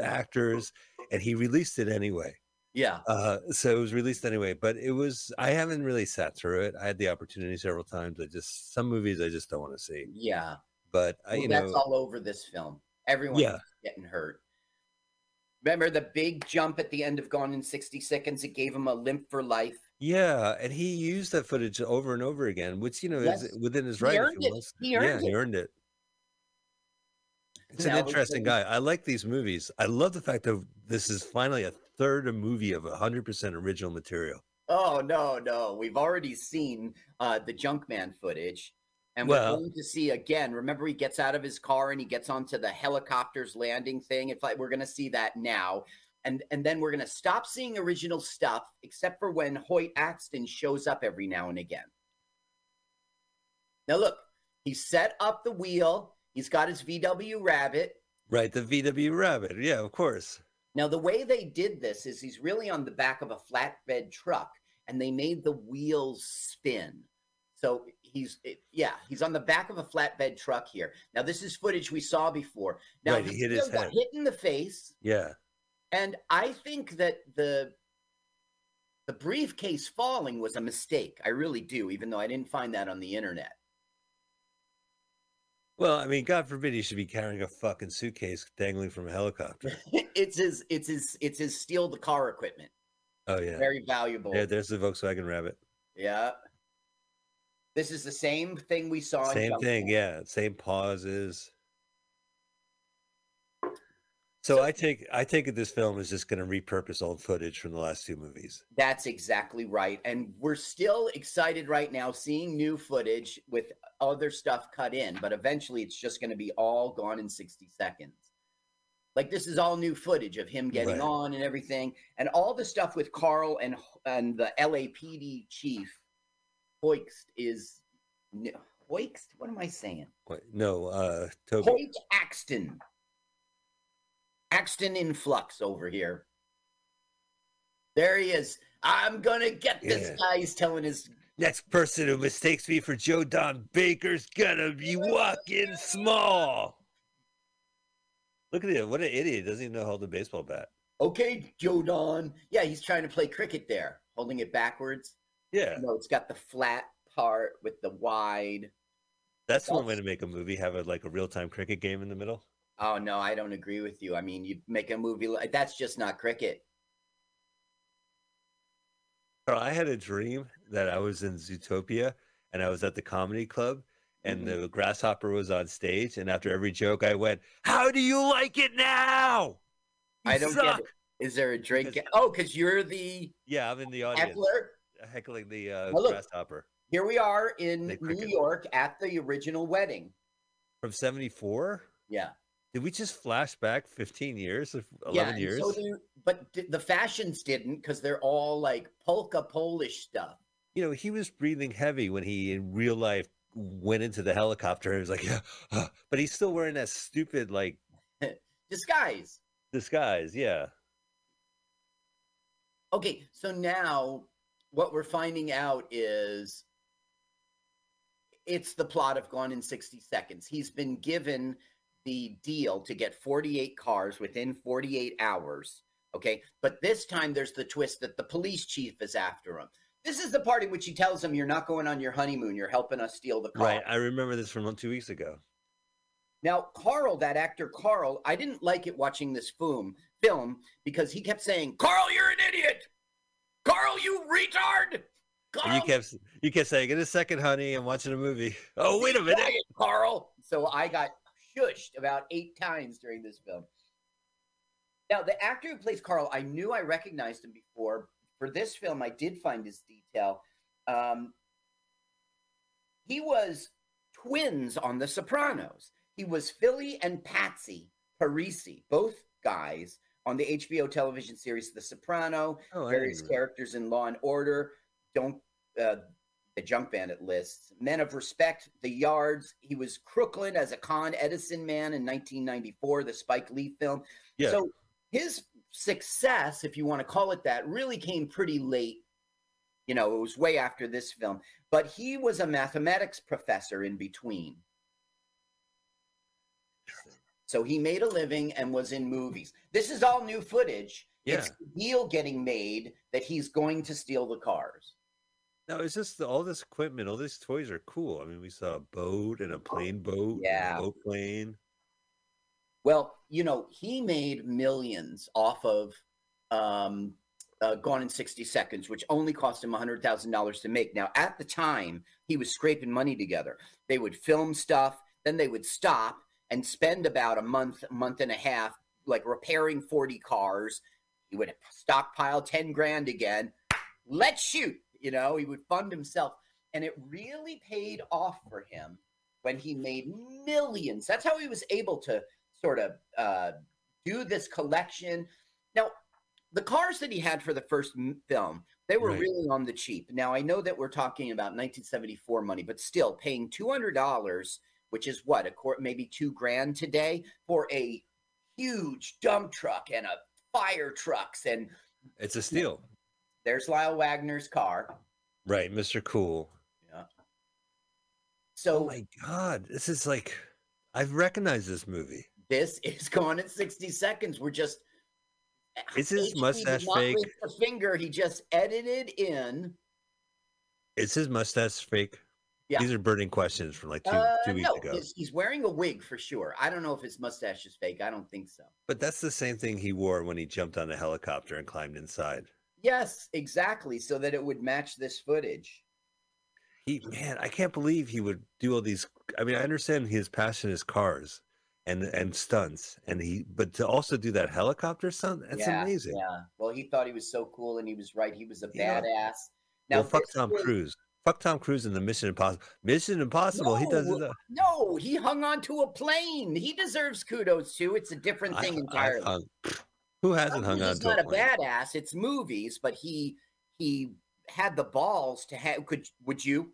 actors, and he released it anyway. Yeah. Uh, so it was released anyway, but it was I haven't really sat through it. I had the opportunity several times. I just some movies I just don't want to see. Yeah. But I, Well, you that's know, all over this film. Everyone Yeah. getting hurt. Remember the big jump at the end of Gone in 60 Seconds? It gave him a limp for life. yeah, and he used that footage over and over again, which you know is within his He right. if earned it. to. He yeah, earned he earned it. It's an interesting guy. I like these movies. I love the fact that this is finally a third a movie of 100% original material. Oh no, no. We've already seen uh the Junkman footage. And we're going to see again. Remember, he gets out of his car and he gets onto the helicopter's landing thing. It's like we're gonna see that now. And and then we're gonna stop seeing original stuff, except for when Hoyt Axton shows up every now and again. Now look, he set up the wheel, he's got his VW rabbit. Right, the VW Rabbit. Yeah, of course. Now, the way they did this is he's really on the back of a flatbed truck and they made the wheels spin. So he's, it- yeah, he's on the back of a flatbed truck here. Now, this is footage we saw before. Now, Right, he hit his got head. hit in the face. Yeah. And I think that the, the briefcase falling was a mistake. I really do, even though I didn't find that on the internet. Well, I mean, God forbid he should be carrying a fucking suitcase dangling from a helicopter. it's his, it's his, it's his steal the car equipment. Oh yeah. Very valuable. Yeah, there's the Volkswagen Rabbit. Yeah. This is the same thing we saw. in Same thing, yeah. Same pauses. So I take I take it this film is just going to repurpose old footage from the last two movies. That's exactly right. And we're still excited right now seeing new footage with other stuff cut in, but eventually it's just going to be all gone in 60 seconds. Like this is all new footage of him getting Right. on and everything, and all the stuff with Carl and and the LAPD chief Hoyxt is n- What am I saying? Wait, no, uh Toby. Hoyt Axton. Axton in flux over here. There he is. I'm gonna get this Yeah. guy. He's telling his Next person who mistakes me for Joe Don Baker's gonna be walking small. Look at him. What an idiot. Doesn't even know how to hold a baseball bat. okay, Joe Don. Yeah, he's trying to play cricket there, holding it backwards. Yeah. No, it's got the flat part with the wide. That's one way to make a movie, have a like a real time cricket game in the middle. Oh no, I don't agree with you. I mean, you make a movie like that's just not cricket. I had a dream that I was in Zootopia and I was at the comedy club and Mhm. the grasshopper was on stage. And after every joke, I went, How do you like it now? You I don't suck." get it. Is there a drink? Because- Oh, because you're the Yeah, I'm in the audience heckler. heckling the uh, Well, look. grasshopper Here we are in New. York at the original wedding. from 74. Yeah. Did we just flash back 15 years, or 11 yeah, years? So but the fashions didn't because they're all like polka Polish stuff. you know, he was breathing heavy when he in real life went into the helicopter. He was like, yeah, uh," but he's still wearing that stupid like Disguise. disguise. Yeah. Okay, so now what we're finding out is it's the plot of Gone in 60 Seconds. He's been given the deal to get 48 cars within 48 hours. Okay, but this time there's the twist that the police chief is after him. This is the part in which he tells him, You're not going on your honeymoon, you're helping us steal the car. Right. I remember this from two weeks ago. Now, Carl, that actor Carl, I didn't like it watching this film film because he kept saying, "Carl, you're an idiot. Carl, you retard." Carl, And you kept you kept saying, "In a second, honey, I'm watching a movie." Oh, wait a minute. Carl. So I got shushed about eight times during this film. Now, the actor who plays Carl, I knew I recognized him before. For this film, I did find his detail. Um, he was twins on The Sopranos. He was Philly and Patsy Parisi, both guys on the HBO television series The Soprano. Oh, various characters in Law and Order. Don't uh, the Junk Bandit lists. Men of Respect, The Yards. He was Crooklyn as a Con Edison man in 1994, the Spike Lee film. Yeah. So his success, if you want to call it that, really came pretty late. You know, it was way after this film. But he was a mathematics professor in between. So he made a living and was in movies. This is all new footage. Yeah. It's the deal getting made that he's going to steal the cars. No, it's just all this equipment, all these toys are cool. I mean, we saw a boat and a plane boat, and a Yeah. boat plane. Well, you know, he made millions off of um, uh, Gone in 60 Seconds, which only cost him $100,000 to make. Now, at the time, he was scraping money together. They would film stuff, then they would stop and spend about a month, month and a half, like repairing 40 cars. He would stockpile 10 grand again. Let's shoot. You know, he would fund himself. And it really paid off for him when he made millions. That's how he was able to sort of uh, do this collection. Now, the cars that he had for the first film, they were Right. really on the cheap. Now, I know that we're talking about 1974 money, but still paying $200, which is what, a court, maybe two grand today for a huge dump truck and a fire trucks. And It's a steal. There's Lyle Wagner's car. Right, Mr. Cool. Yeah. Oh So my god, this is like I've recognized this movie. this is gone in 60 seconds. We're just Is his mustache fake? a finger. He just edited in. Is his mustache fake? Yeah. These are burning questions from like two Uh, two weeks no, ago. he's, he's wearing a wig for sure. I don't know if his mustache is fake. I don't think so. But that's the same thing he wore when he jumped on a helicopter and climbed inside. Yes, exactly. So that it would match this footage. He man, I can't believe he would do all these. I mean, I understand his passion is cars and and stunts, and he but to also do that helicopter stunt, that's yeah, amazing. Yeah. Well, he thought he was so cool, and he was right. He was a Yeah. badass. well, fuck Tom was- Cruise. Fuck Tom Cruise in the Mission Impossible. Mission Impossible. he does No, it. uh, No, he hung on to a plane. He deserves kudos too. It's a different I- thing I entirely. hung- who hasn't hung on he's not a a badass. It's movies, but he he had the balls to have. Could would you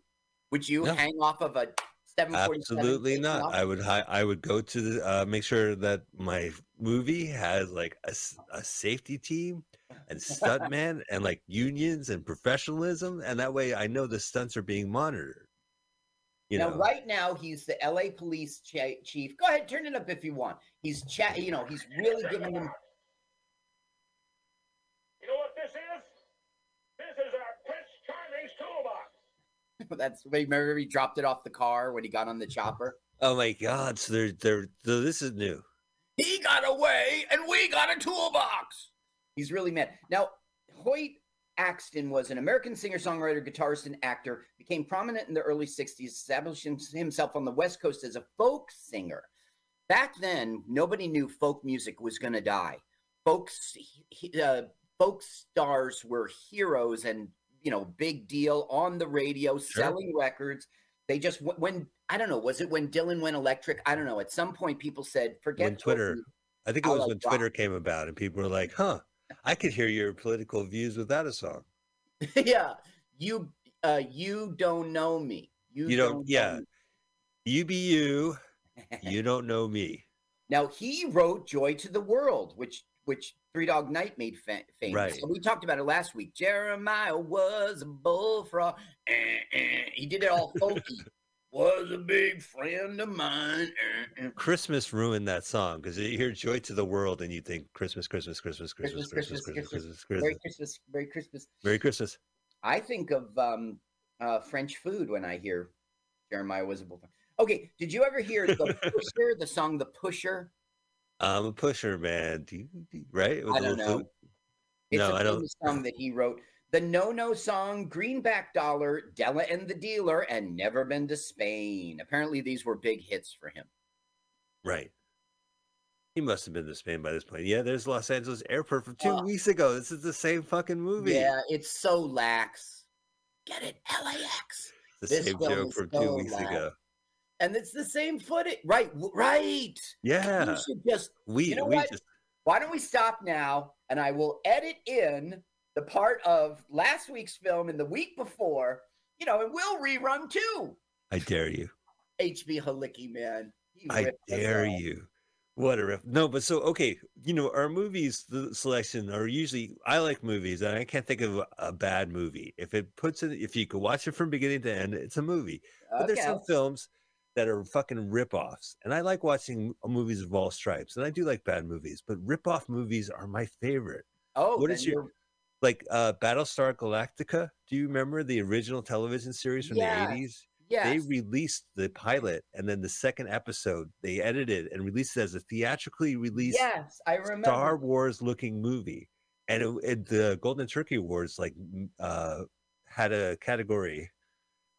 would you No. hang off of a seven? Absolutely not. I would I would go to the uh, make sure that my movie has like a safety team and stuntman and like unions and professionalism, and that way I know the stunts are being monitored. You now, know, right now, he's the LA police cha- chief. Go ahead, turn it up if you want. He's chat. You know, he's really giving them. You know what this is? This is our Prince Charming's toolbox. That's remember he dropped it off the car when he got on the chopper. oh my God! So they're they're so this is new. He got away, and we got a toolbox. He's really mad. Now, Hoyt Axton was an American singer, songwriter, guitarist, and actor. Became prominent in the early 60s, establishing himself on the West Coast as a folk singer. Back then, nobody knew folk music was going to die. Folks, uh, folk stars were heroes and, you know, big deal on the radio, Sure. selling records. They just, when, I don't know, was it when Dylan went electric? I don't know. At some point, people said, forget When Twitter- I think it was when rock. Twitter came about, and people were like, "Huh, I could hear your political views without a song." yeah, you uh you don't know me. You, You don't- know yeah. You be you. You don't know me. now he wrote "Joy to the World," which which Three Dog Night made fa- famous. Right. We talked about it last week. Jeremiah was a bullfrog. Eh, eh. He did it all folky. was a big friend of mine. Eh, eh. Christmas ruined that song because you hear "Joy to the World" and you think Christmas, Christmas, Christmas, Christmas, Christmas, Christmas, Christmas, Merry Christmas, Christmas, Merry Christmas. Merry Christmas. I think of um, uh, French food when I hear Jeremiah was a bullfrog. Okay, did you ever hear the Pusher, the song "The Pusher"? I'm a pusher, man. Do you, do you- right? With I don't know. flute? It's No, a I don't- song that he wrote. The No No song, Greenback Dollar, Della and the Dealer, and Never Been to Spain. Apparently, these were big hits for him. Right. He must have been to Spain by this point. Yeah, there's Los Angeles Airport from two weeks ago. This is the same fucking movie. Yeah, it's so lax. Get it, LAX. the this same joke from so two weeks loud. ago. And it's the same footage. Right, right. Yeah, You should just, we you know we what? just why don't we stop now and I will edit in the part of last week's film and the week before, you know, and we'll rerun too. I dare you. HB Halicki, man. I dare you. What a riff. No, but so okay, you know, our movies the selection are usually I like movies and I can't think of a, a bad movie. If it puts it if you could watch it from beginning to end, it's a movie. But there's some films that are fucking ripoffs. And I like watching movies of all stripes, and I do like bad movies, but ripoff movies are my favorite. Oh, what is your- Like uh Battlestar Galactica. Do you remember the original television series from Yes, the 80s? yes. They released the pilot and then the second episode they edited and released it as a theatrically released yes, I remember. Star Wars looking movie. And it, it, the Golden Turkey Awards like uh had a category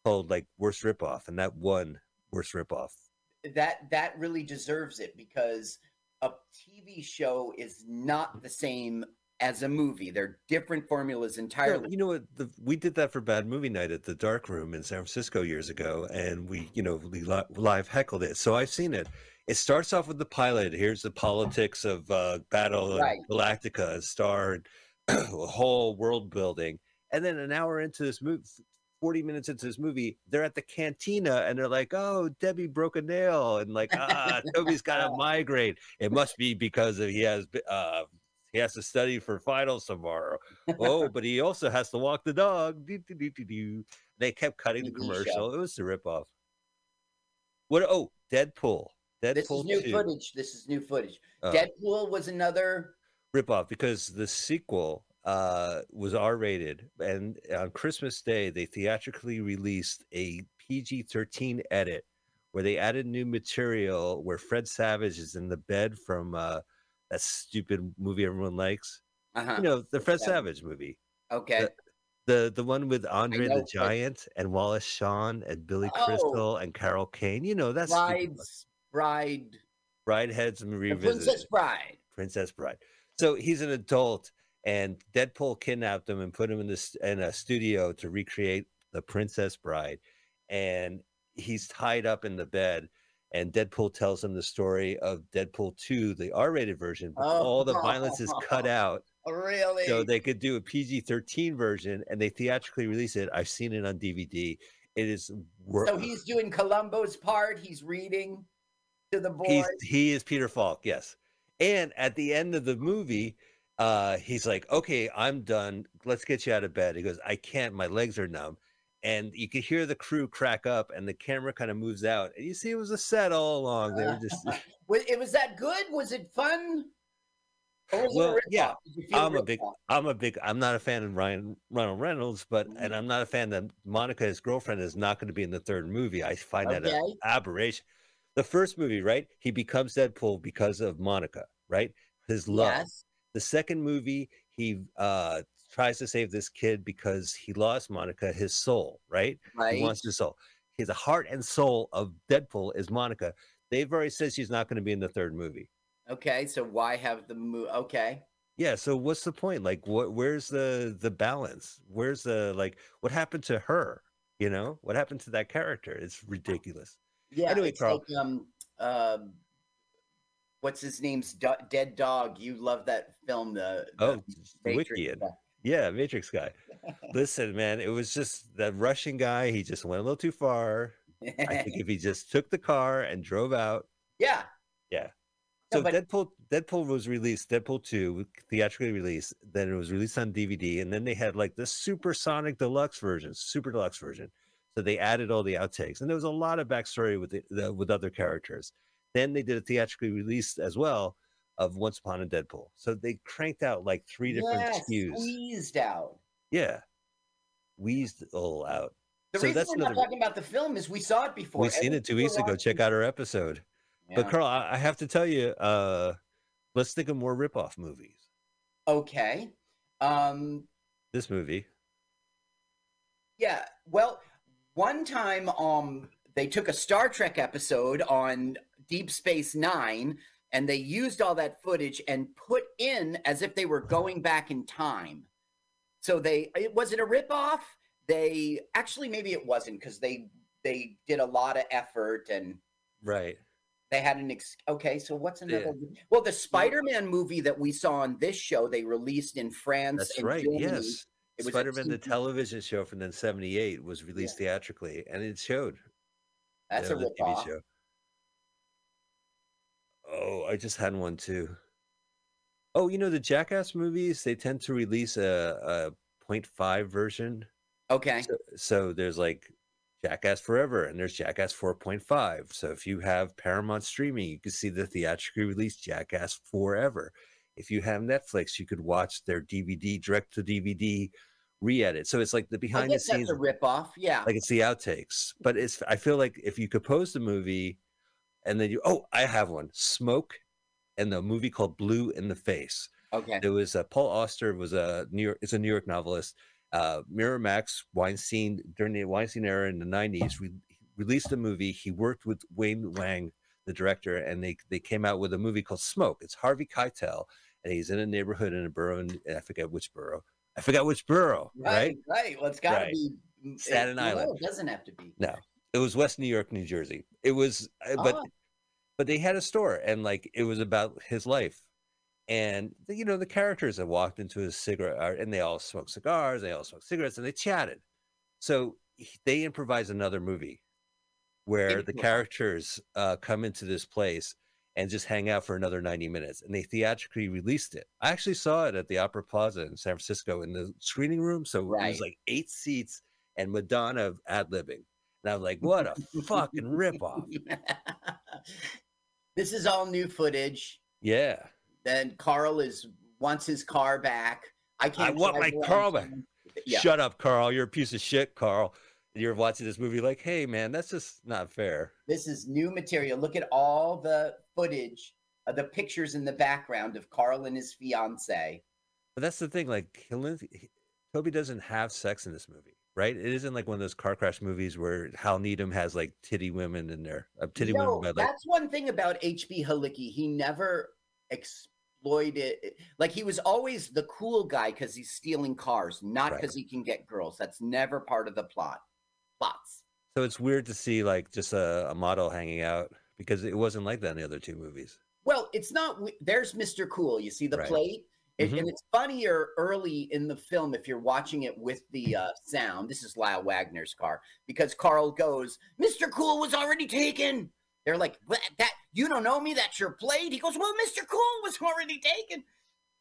called like worst ripoff, and that won worst ripoff. that that really deserves it because a TV show is not the same as a movie. They're different formulas Yeah, entirely. you know what? The, we did that for Bad Movie Night at the Dark Room in San Francisco years ago, and we, you know, we li- live heckled it. So I've seen it. It starts off with the pilot. Here's the politics of uh, Battle Right. Galactica, Star, and a whole world building. And then an hour into this movie, 40 minutes into this movie, they're at the cantina and they're like, oh, Debbie broke a nail. And like, ah, Toby's got a migraine. It must be because of, he has, uh, he has to study for finals tomorrow. Oh, but he also has to walk the dog. Doo, doo, doo. They kept cutting the commercial. It was the ripoff. What? Oh, Deadpool. Deadpool this is new 2. footage. This is new footage. Oh. Deadpool was another. ripoff because the sequel uh, was R rated, and on Christmas Day they theatrically released a PG thirteen edit where they added new material where Fred Savage is in the bed from uh, that stupid movie everyone likes. Uh-huh. You know, the Fred Savage. Savage movie, okay. the the one with Andre the Giant and Wallace Shawn and Billy Oh. Crystal and Carol Kane. You know, that's. Bride's Bride. Bride heads and The. Princess Bride. Princess Bride. So he's an adult, and Deadpool kidnapped him and put him in this in a studio to recreate the Princess Bride, and he's tied up in the bed. And Deadpool tells him the story of Deadpool 2, the R-rated version, but Oh. all the violence is cut out, Really? so they could do a PG-13 version, and they theatrically release it. I've seen it on DVD. It is wor- So he's doing Columbo's part. He's reading to the boy. he's he is Peter Falk, yes. And at the end of the movie, uh, he's like, "Okay, I'm done. Let's get you out of bed." He goes, "I can't. My legs are numb." And you could hear the crew crack up, and the camera kind of moves out, and you see it was a set all along. They were just, it was that good? Was it fun? Well, yeah, rip-off? Did you feel I'm a big, off? I'm a big, I'm not a fan of Ryan Ronald Reynolds, but Mhm. and I'm not a fan that Monica, his girlfriend, is not going to be in the third movie. I find that an aberration. The first movie, right? He becomes Deadpool because of Monica, right? His love. Yes. The second movie, he uh tries to save this kid because he lost Monica, his soul, right? Right. He wants his soul. He's His heart and soul of Deadpool is Monica. They've already said she's not going to be in the third movie. Okay. So why have the movie? Okay. Yeah, so what's the point? Like what where's the the balance? Where's the like what happened to her? You know? What happened to that character? It's ridiculous. Yeah. Anyway, it's Carl. like um um. What's his name's Do- Dead Dog? You love that film, the, the Oh, Matrix Wicked. guy. Yeah, Matrix guy. Listen, man, it was just that Russian guy, he just went a little too far. I think if he just took the car and drove out, yeah. Yeah. No, So but- Deadpool Deadpool was released, Deadpool 2 theatrically released, then it was released on DVD, and then they had like the supersonic deluxe version, super deluxe version. So they added all the outtakes, and there was a lot of backstory with the, the with other characters. Then they did a theatrically released as well of Once Upon a Deadpool. So they cranked out like three different yeah, SKUs. squeezed out. Yeah, wheezed all out. The So reason that's we're not talking about the film is we saw it before. We've seen it two weeks ago. Check out our episode. But Carl, I, I have to tell you, uh, let's think of more ripoff movies. Okay. Um. This movie. Yeah. Well, one time, um, they took a Star Trek episode on Deep Space Nine, and they used all that footage and put in as if they were going back in time. So they it was it a ripoff? They actually maybe it wasn't because they they did a lot of effort and Right. they had an ex- okay. So what's Yeah. another? Well, the Spider-Man movie that we saw on this show they released in France. That's and right. Germany. Yes. It was Spider Man, the television show from then 78, was released theatrically and it showed. That's That a ripoff. show. Oh, I just had one too. Oh, you know, the Jackass movies, they tend to release a, a 0.5 version. Okay. So, so there's like Jackass Forever and there's Jackass 4.5. So if you have Paramount streaming, you can see the theatrically released Jackass Forever. If you have Netflix, you could watch their DVD direct to DVD re-edit. So it's like the I behind the scenes a ripoff. Yeah. like it's the outtakes. But it's I feel like if you could post a movie and then you oh, I have one. Smoke and the movie called Blue in the Face. okay. There was uh, Paul Auster was a New York. It's a New York novelist. Uh, Miramax Weinstein during the Weinstein era in the '90s re- released a movie. He worked with Wayne Wang, the director, and they they came out with a movie called Smoke. It's Harvey Keitel, and he's in a neighborhood in a borough. In, I forget which borough. I forgot which borough. Right. Right. Right. Well, it's got to Right. be Staten no, Island. It doesn't have to be. No, it was West New York, New Jersey. It was, uh, but Oh. but they had a store, and like it was about his life, and you know the characters that walked into his cigarette, uh, and they all smoked cigars, they all smoked cigarettes, and they chatted. So they improvised another movie where the characters uh, come into this place and just hang out for another 90 minutes and they theatrically released it i actually saw it at the opera plaza in san francisco in the screening room so it was like eight seats and madonna ad-libbing and i was like what a fucking ripoff this is all new footage. yeah Then Carl is wants his car back. I can't. want my around car back. Yeah. shut up carl you're a piece of shit carl and you're watching this movie like hey man that's just not fair This is new material. Look at all the footage, uh, the pictures in the background of Carl and his fiance. But that's the thing, like Toby doesn't have sex in this movie, right? It isn't like one of those car crash movies where Hal Needham has like titty women in there, uh, titty No, women, but like that's one thing about HB Halicki. He never exploited. Like he was always the cool guy because he's stealing cars, not Right. because he can get girls. That's never part of the plot. Plots. so it's weird to see like just a, a model hanging out because it wasn't like that in the other two movies. Well, it's not. There's Mr. Cool. You see the Right. plate, It- Mhm. and it's funnier early in the film if you're watching it with the uh, sound. This is Lyle Wagner's car because Carl goes, "Mr. Cool was already taken." They're like, "What? "That you don't know me? That's your plate." He goes, "Well, Mr. Cool was already taken."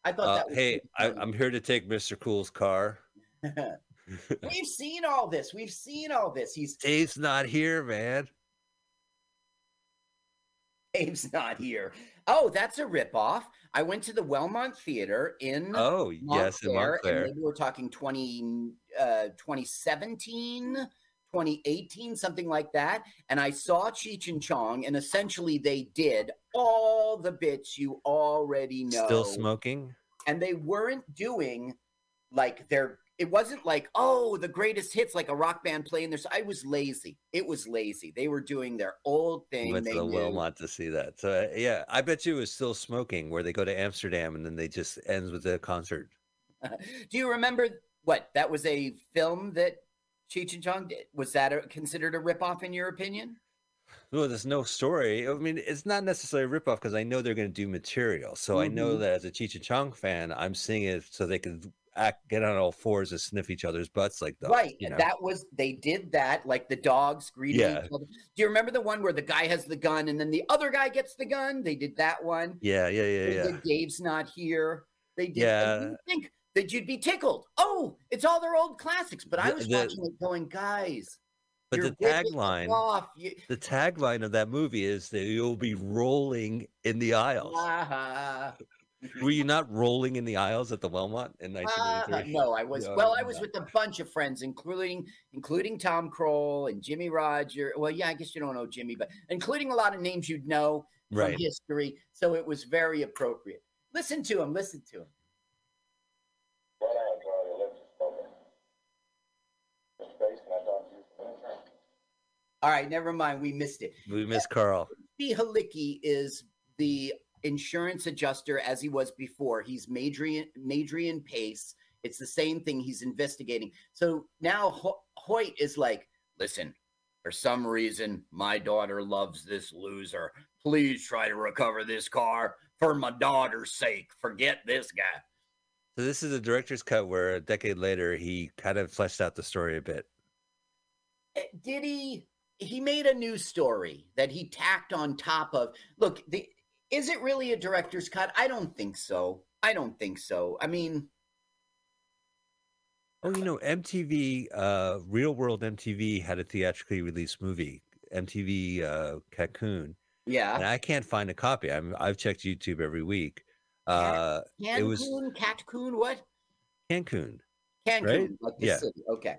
I thought Uh, that was hey, I, I'm here to take Mr. Cool's car. We've seen all this. We've seen all this. He's Dave's not here, man. Dave's not here. Oh, that's a ripoff. I went to the Wellmont Theater in Oh, yes, in Montclair, and maybe we're talking 20, uh, 2017, 2018, something like that. And I saw Cheech and Chong, and essentially they did all the bits you already know. Still smoking. And they weren't doing like their, it wasn't like, oh, the greatest hits, like a rock band playing their, I was lazy. It was lazy. They were doing their old thing. Went they to the knew. Wellmont to see that. So uh, yeah, I bet you it was still smoking where they go to Amsterdam and then they just ends with a concert. Do you remember what that was a film that Cheech and Chong did? Was that a, considered a ripoff in your opinion? Well, there's no story. I mean, it's not necessarily a ripoff because I know they're going to do material. So I know Mhm. that as a Cheech and Chong fan, I'm seeing it so they can act, get on all fours and sniff each other's butts like dogs. right. You know? That was they did that like the dogs greeting Yeah. each other. Do you remember the one where the guy has the gun and then the other guy gets the gun? They did that one. yeah, yeah, yeah, yeah. Dave's not here. They did. Yeah. think that you'd be tickled. Oh, it's all their old classics. But I was the- watching it going, guys. But the tagline, the tagline of that movie is that you'll be rolling in the aisles. Ah, Were you not rolling in the aisles at the Wellmont in Ah, 1983? no, I was No, well. I was no. with a bunch of friends, including including Tom Kroll and Jimmy Roger. Well, yeah, I guess you don't know Jimmy, but including a lot of names you'd know from Right. history. So it was very appropriate. Listen to him. Listen to him. Right on, Charlie. Your lips are spoken. Mr. Pace, can I talk to you for a minute? All right, never mind. We missed it. We missed Carl. P. Halicki is the insurance adjuster as he was before. He's Maindrian, Maindrian Pace. It's the same thing he's investigating. So now Ho- Hoyt is like, listen, for some reason, my daughter loves this loser. Please try to recover this car for my daughter's sake. Forget this guy. So this is a director's cut where a decade later he kind of fleshed out the story a bit. Eh, Did he? He made a new story that he tacked on top of. Look, the is it really a director's cut? I don't think so. I don't think so. I mean, Oh, you know, MTV, uh, Real World MTV had a theatrically released movie, MTV uh, Cocoon, and Yeah. I can't find a copy. I'm, I've checked YouTube every week. Uh, it was Cancun, Catcoon, what? Cancun. Cancun, Right? like Yeah. city. Okay.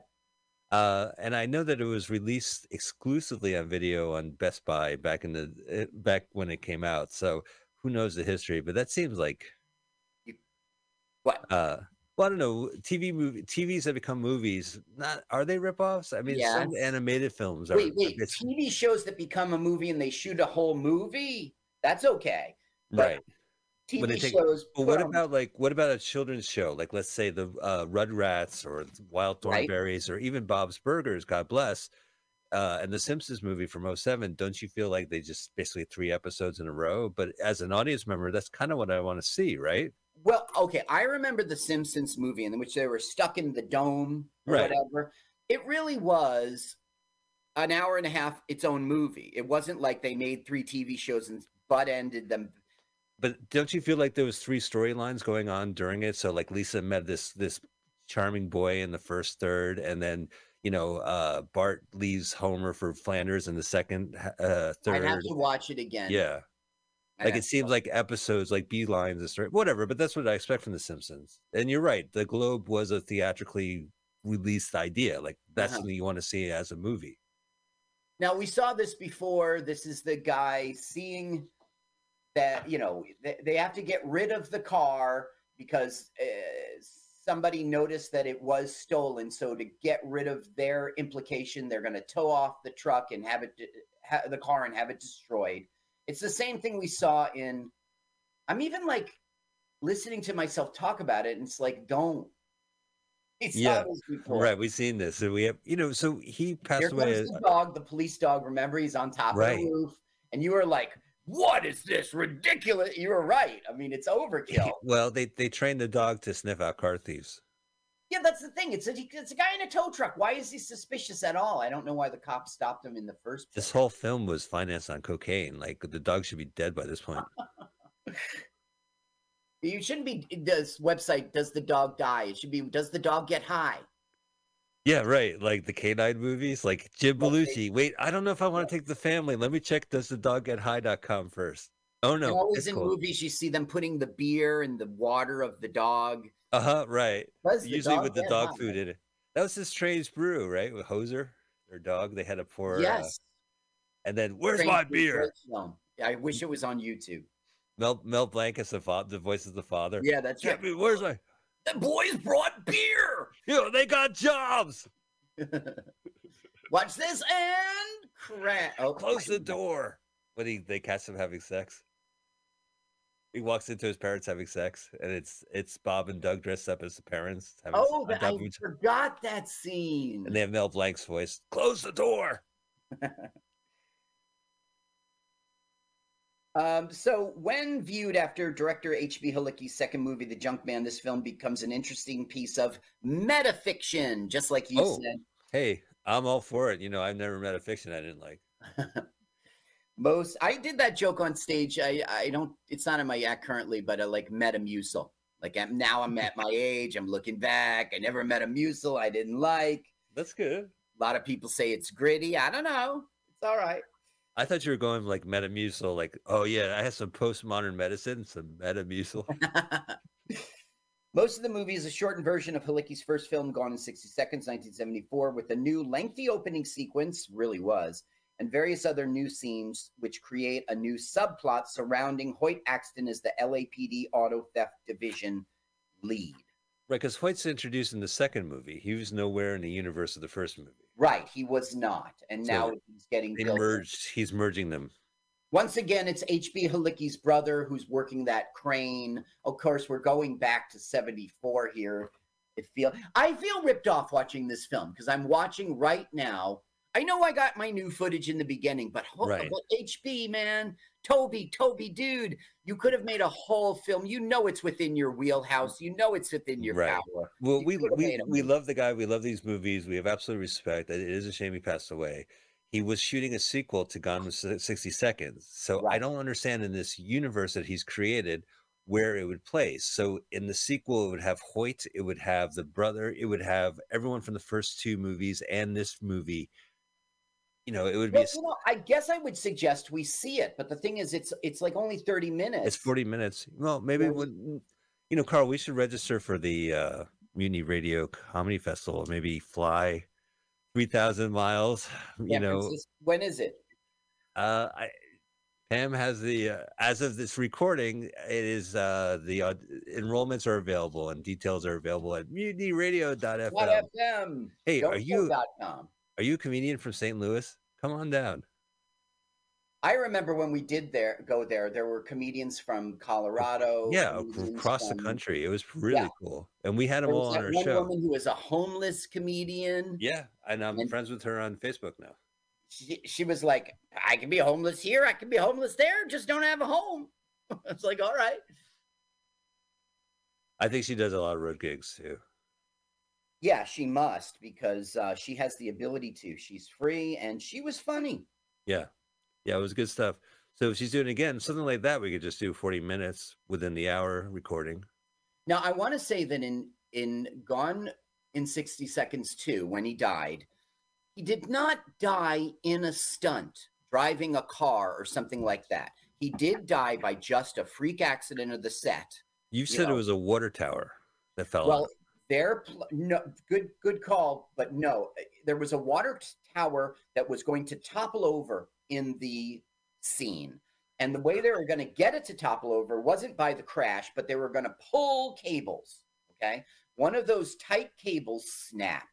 Uh, and I know that it was released exclusively on video on Best Buy back in the eh, back when it came out. So who knows the history? But that seems like What? uh well, I don't know. TV movie TVs have become movies. Not are they ripoffs? I mean, some animated films are. Wait, wait. TV shows that become a movie and they shoot a whole movie? That's okay. but right. TV take- shows. But what about like what about a children's show? Like let's say the uh, Rugrats or Wild Right. Thornberrys or even Bob's Burgers. God bless. Uh, and the Simpsons movie from 07, don't you feel like they just basically three episodes in a row? But as an audience member, that's kind of what I want to see, right? Well, okay. I remember the Simpsons movie in which they were stuck in the dome or Right. whatever. It really was an hour and a half its own movie. It wasn't like they made three TV shows and butt ended them. But don't you feel like there was three storylines going on during it? So like Lisa met this this charming boy in the first third, and then you know uh, Bart leaves Homer for Flanders in the second uh, I'd third. have to watch it again. Yeah. I'd like it seems like episodes like beelines and story whatever but that's what i expect from the simpsons and you're right the globe was a theatrically released idea like that's Uh-huh. something you want to see as a movie Now we saw this before. This is the guy seeing that you know they, they have to get rid of the car because uh, somebody noticed that it was stolen. So to get rid of their implication, they're going to tow off the truck and have it ha- the car and have it destroyed. It's the same thing we saw in. I'm even like listening to myself talk about it, and it's like, don't. Saw Yeah, before. right we've seen this so we have you know so he passed Here away comes the dog, the police dog. Remember, he's on top of the roof, and you were like, "What is this ridiculous?" You were right. I mean, it's overkill. well they they trained the dog to sniff out car thieves yeah, that's the thing. It's a it's a guy in a tow truck. Why is he suspicious at all? I don't know why the cops stopped him in the first place. this whole film was financed on cocaine like the dog should be dead by this point You shouldn't be. This website does the dog die? It should be. Does the dog get high? Yeah right like the canine movies like jim belushi wait i don't know if i want to take the family let me check does the dog get high.com first oh And no always it's in cool. movies, you see them putting the beer and the water of the dog. uh-huh right usually with the dog high? food in it. That was the strange brew, right? With Hoser, their dog. They had to pour. uh, yes. and then where's Strange my beer? I wish it was on YouTube. Mel Mel Blanc is the father. The voice is the father. Yeah, that's right. me. Where's my? The boys brought beer. You know, they got jobs. Watch this and crack. Oh, Close the door. When he they catch him having sex. He walks into his parents having sex, and it's it's Bob and Doug dressed up as the parents. Having oh, s- Oh, on that, top I forgot that scene. and they have Mel Blanc's voice. Close the door. Um, so, when viewed after director H.B. Halicki's second movie, The Junk Man, this film becomes an interesting piece of metafiction, just like you Oh. said. Hey, I'm all for it. You know, I've never met a fiction I didn't like. Most I did that joke on stage. I I don't. It's not in my act currently, but I like Metamucil. Like I'm, now I'm at my age. I'm looking back. I never met a musel I didn't like. That's good. A lot of people say it's gritty. I don't know. It's all right. I thought you were going like Metamucil, like, oh yeah, I have some postmodern medicine, some Metamucil. Most of the movie is a shortened version of Halicki's first film, Gone in 60 Seconds, 1974, with a new lengthy opening sequence, really was, and various other new scenes which create a new subplot surrounding Hoyt Axton as the LAPD Auto Theft Division lead. right, because Hoyt's introduced in the second movie. He was nowhere in the universe of the first movie. Right, he was not, and So now he's getting They built merged. He's merging them. Once again, it's H.B. Halicki's brother who's working that crane. Of course, we're going back to 74 here. It feel I feel ripped off watching this film because I'm watching right now. I know I got my new footage in the beginning, but, Right. but HB, man, Toby, Toby, dude, you could have made a whole film. You know it's within your wheelhouse. You know it's within your Right. power. Well, You we we, we love the guy. We love these movies. We have absolute respect. It is a shame he passed away. He was shooting a sequel to Gone with 60 Seconds. So I don't understand in this universe that he's created where it would place. So in the sequel, it would have Hoyt, it would have the brother, it would have everyone from the first two movies and this movie. You know, it would be a, you know, I guess I would suggest we see it, but the thing is, it's it's like only thirty minutes. it's 40 minutes. Well, maybe Well, when you know, Carl, we should register for the uh Mutiny Radio Comedy Festival, maybe fly 3000 miles, you San know, when is it? Uh, I, Pam has the uh, as of this recording, it is uh the uh, enrollments are available and details are available at mutinyradio.fm. FM? Hey, are you com. Are you a comedian from St. Louis? Come on down. I remember when we did there go there, there were comedians from Colorado. Yeah, across the country. It was really Yeah. cool, and we had them There all on our one show. woman who was a homeless comedian. Yeah, and I'm And- friends with her on Facebook now. She, she was like, I can be homeless here, I can be homeless there, just don't have a home. it's like, all right. I think she does a lot of road gigs too. Yeah, she must because uh, she has the ability to. She's free and she was funny. Yeah, yeah, it was good stuff. So if she's doing it again, something like that, we could just do 40 minutes within the hour recording. Now, I want to say that in in Gone in 60 Seconds 2, when he died, he did not die in a stunt, driving a car or something like that. He did die by just a freak accident of the set. You said know. it was a water tower that fell Well. Their pl- no good good call, but no, there was a water tower that was going to topple over in the scene. And the way they were going to get it to topple over wasn't by the crash, but they were going to pull cables. Okay. One of those tight cables snapped.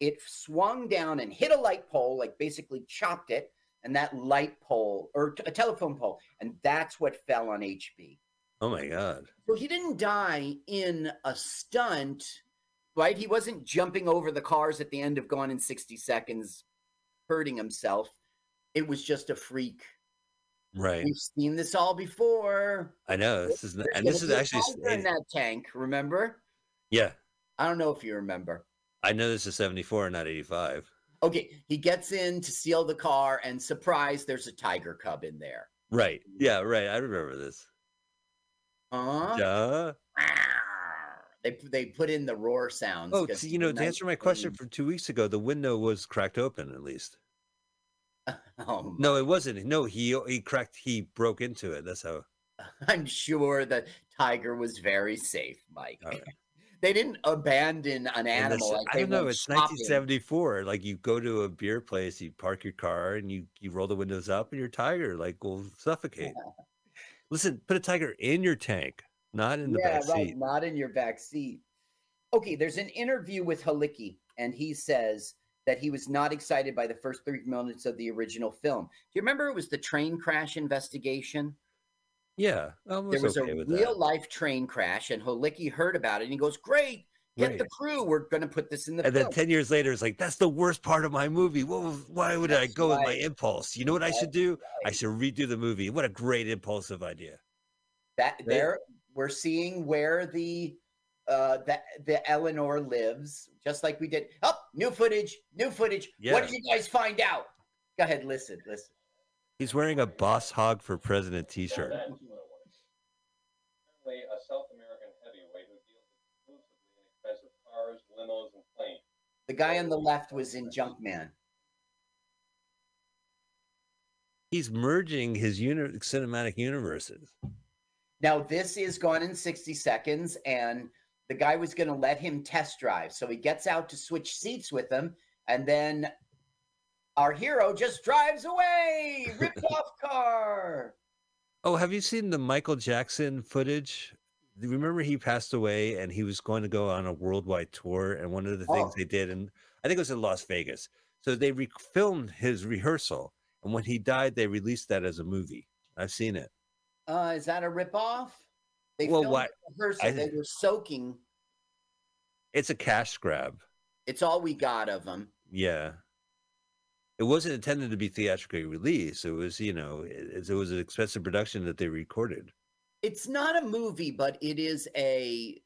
It swung down and hit a light pole, like basically chopped it, and that light pole or a telephone pole. And that's what fell on HB. Oh my god. So he didn't die in a stunt, right? He wasn't jumping over the cars at the end of Gone in 60 Seconds, hurting himself. It was just a freak. Right. We've seen this all before. I know. This is There's and this is actually in eh, that tank. Remember? yeah. I don't know if you remember. I know this is 74 not 85. Okay, he gets in to steal the car, and surprise, there's a tiger cub in there. Right. Yeah, right. I remember this. Huh? Duh. They they put in the roar sounds. Oh, see, you know, to answer my question from 2 weeks ago, the window was cracked open at least. Oh, No, it wasn't. No, he he cracked he broke into it. That's how I'm sure the tiger was very safe, Mike. Oh, right. They didn't abandon an animal. Like I don't know. It's shopping. 1974. Like you go to a beer place, you park your car, and you you roll the windows up, and your tiger like will suffocate. Listen, put a tiger in your tank, not in the yeah, back right. seat. Not in your back seat. Okay, there's an interview with Halicki, and he says that he was not excited by the first three minutes of the original film. Do you remember it was the train crash investigation? Yeah, I was, there was okay a real life train crash, and Halicki heard about it, and he goes, "Great, get the crew. We're going to put this in the And then 10 years later, it's like, that's the worst part of my movie. What, why would I That's go with my impulse? You know what I should do? I should redo the movie. What a great impulsive idea. that there we're seeing where the uh the the Eleanor lives, just like we did. Oh, new footage, new footage. What did you guys find out? Go ahead, listen, listen. He's wearing a Boss Hog for President t shirt. A South American heavyweight who deals exclusively in expensive cars, limos, and planes. The guy on the left was in Junkman. He's merging his uni- cinematic universes. Now this is gone in 60 seconds, and the guy was going to let him test drive. So he gets out to switch seats with him, and then our hero just drives away, ripped off car. Oh, have you seen the Michael Jackson footage? Remember he passed away and he was going to go on a worldwide tour. And one of the things Oh. they did, and I think it was in Las Vegas. So they re- filmed his rehearsal. And when he died, they released that as a movie. I've seen it. Uh, is that a ripoff? They Well, filmed the rehearsal. I- they were soaking. It's a cash grab. It's all we got of them. Yeah. It wasn't intended to be theatrically released. It was, you know, it, it was an expensive production that they recorded. It's not a movie, but it is a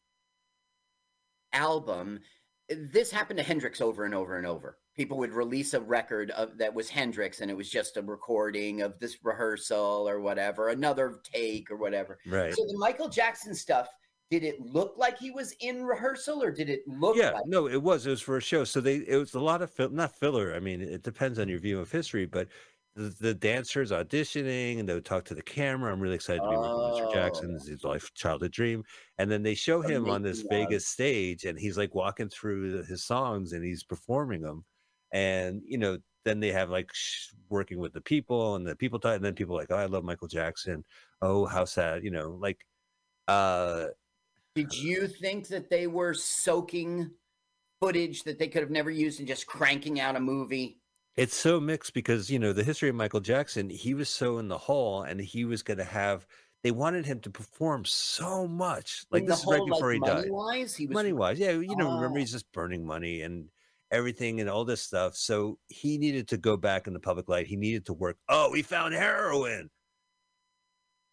album. this happened to Hendrix over and over and over. People would release a record of that was Hendrix, and it was just a recording of this rehearsal or whatever, another take or whatever. Right. So the Michael Jackson stuff, did it look like he was in rehearsal, or did it look yeah, like? no, it was. It was for a show. So they it was a lot of fill, not filler. I mean, it depends on your view of history, but the, the dancers auditioning and they would talk to the camera. I'm really excited to be working with Mr. Jackson. Oh. This is his life childhood dream. And then they show him on this wow. Vegas stage and he's like walking through the- his songs and he's performing them. And you know, then they have like sh- working with the people and the people talk, and then people like, oh, I love Michael Jackson. Oh, how sad, you know, like uh Did you think that they were soaking footage that they could have never used and just cranking out a movie? It's so mixed because you know the history of Michael Jackson. He was so in the hole, and he was going to have. They wanted him to perform so much. Like In this is right before like, he died. money wise, he was Money wise, yeah, you know, remember Oh. he's just burning money and everything and all this stuff. So he needed to go back in the public light. He needed to work. Oh, we found heroin.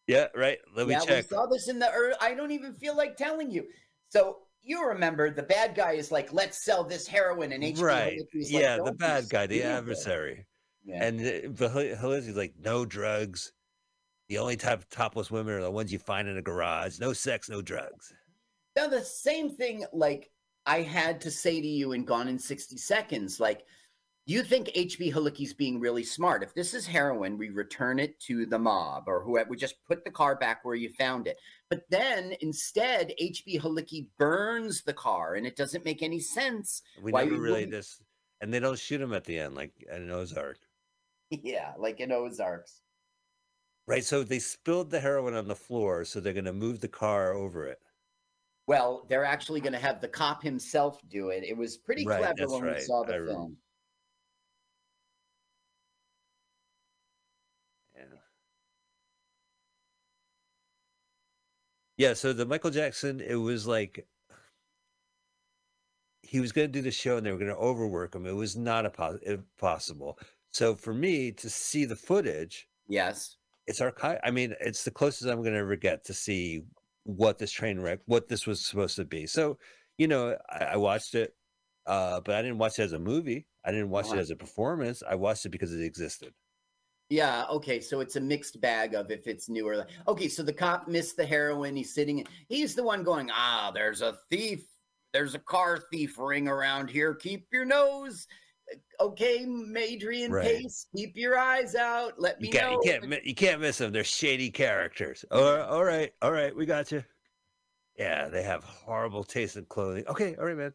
Yeah, right. Let yeah, me check. we saw this in the. ear I don't even feel like telling you. So you remember the bad guy is like, let's sell this heroin, and HB Right. Like, Yeah, the bad guy, the stupid." adversary. Yeah. And uh, Halicki's like, no drugs. The only type of topless women are the ones you find in a garage. No sex, no drugs. Now the same thing, like I had to say to you in Gone in 60 Seconds, like you think HB Halicki's being really smart. If this is heroin, we return it to the mob or whoever. We just put the car back where you found it. But then instead, HB Halicki burns the car, and it doesn't make any sense. We Why never really just, and they don't shoot him at the end like in Ozark, Yeah, like in Ozarks. right? So they spilled the heroin on the floor, so they're going to move the car over it. Well, they're actually going to have the cop himself do it. It was pretty Right, clever when we saw the I film. Yeah. Yeah. So the Michael Jackson, it was like he was going to do the show and they were going to overwork him. It was not a pos- possible. So for me to see the footage, Yes. it's archive. I mean, it's the closest I'm going to ever get to see what this train wreck, what this was supposed to be. So, you know, I, I watched it, uh, but I didn't watch it as a movie. I didn't watch Uh-huh. it as a performance. I watched it because it existed. Yeah, okay, so it's a mixed bag of if it's new or okay. So the cop missed the heroin. He's sitting. He's the one going, ah, there's a thief. There's a car thief ring around here. Keep your nose. Okay, Adrian Right. Pace, keep your eyes out. Let me You know. you can't, you can't miss them. They're shady characters. All, all right, all right, we got you. Yeah, they have horrible taste in clothing. Okay, all right, man.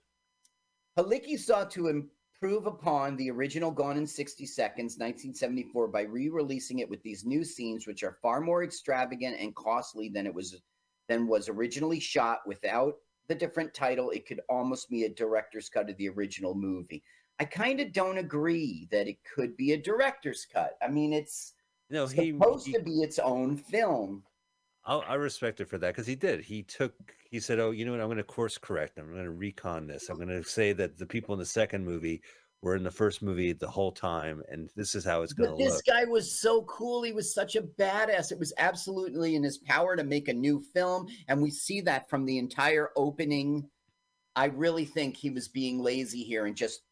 Halicki sought to improve upon the original Gone in 60 Seconds, 1974, by re-releasing it with these new scenes, which are far more extravagant and costly than it was than was originally shot. Without the different title, it could almost be a director's cut of the original movie. I kind of don't agree that it could be a director's cut. I mean, it's No, he, supposed he to be its own film. I'll, I respect it for that because he did. He took, he said, "Oh, you know what? I'm going to course correct. I'm going to recon this. I'm going to say that the people in the second movie were in the first movie the whole time, and this is how it's going to this guy was so cool. He was such a badass. It was absolutely in his power to make a new film. And we see that from the entire opening. I really think he was being lazy here and just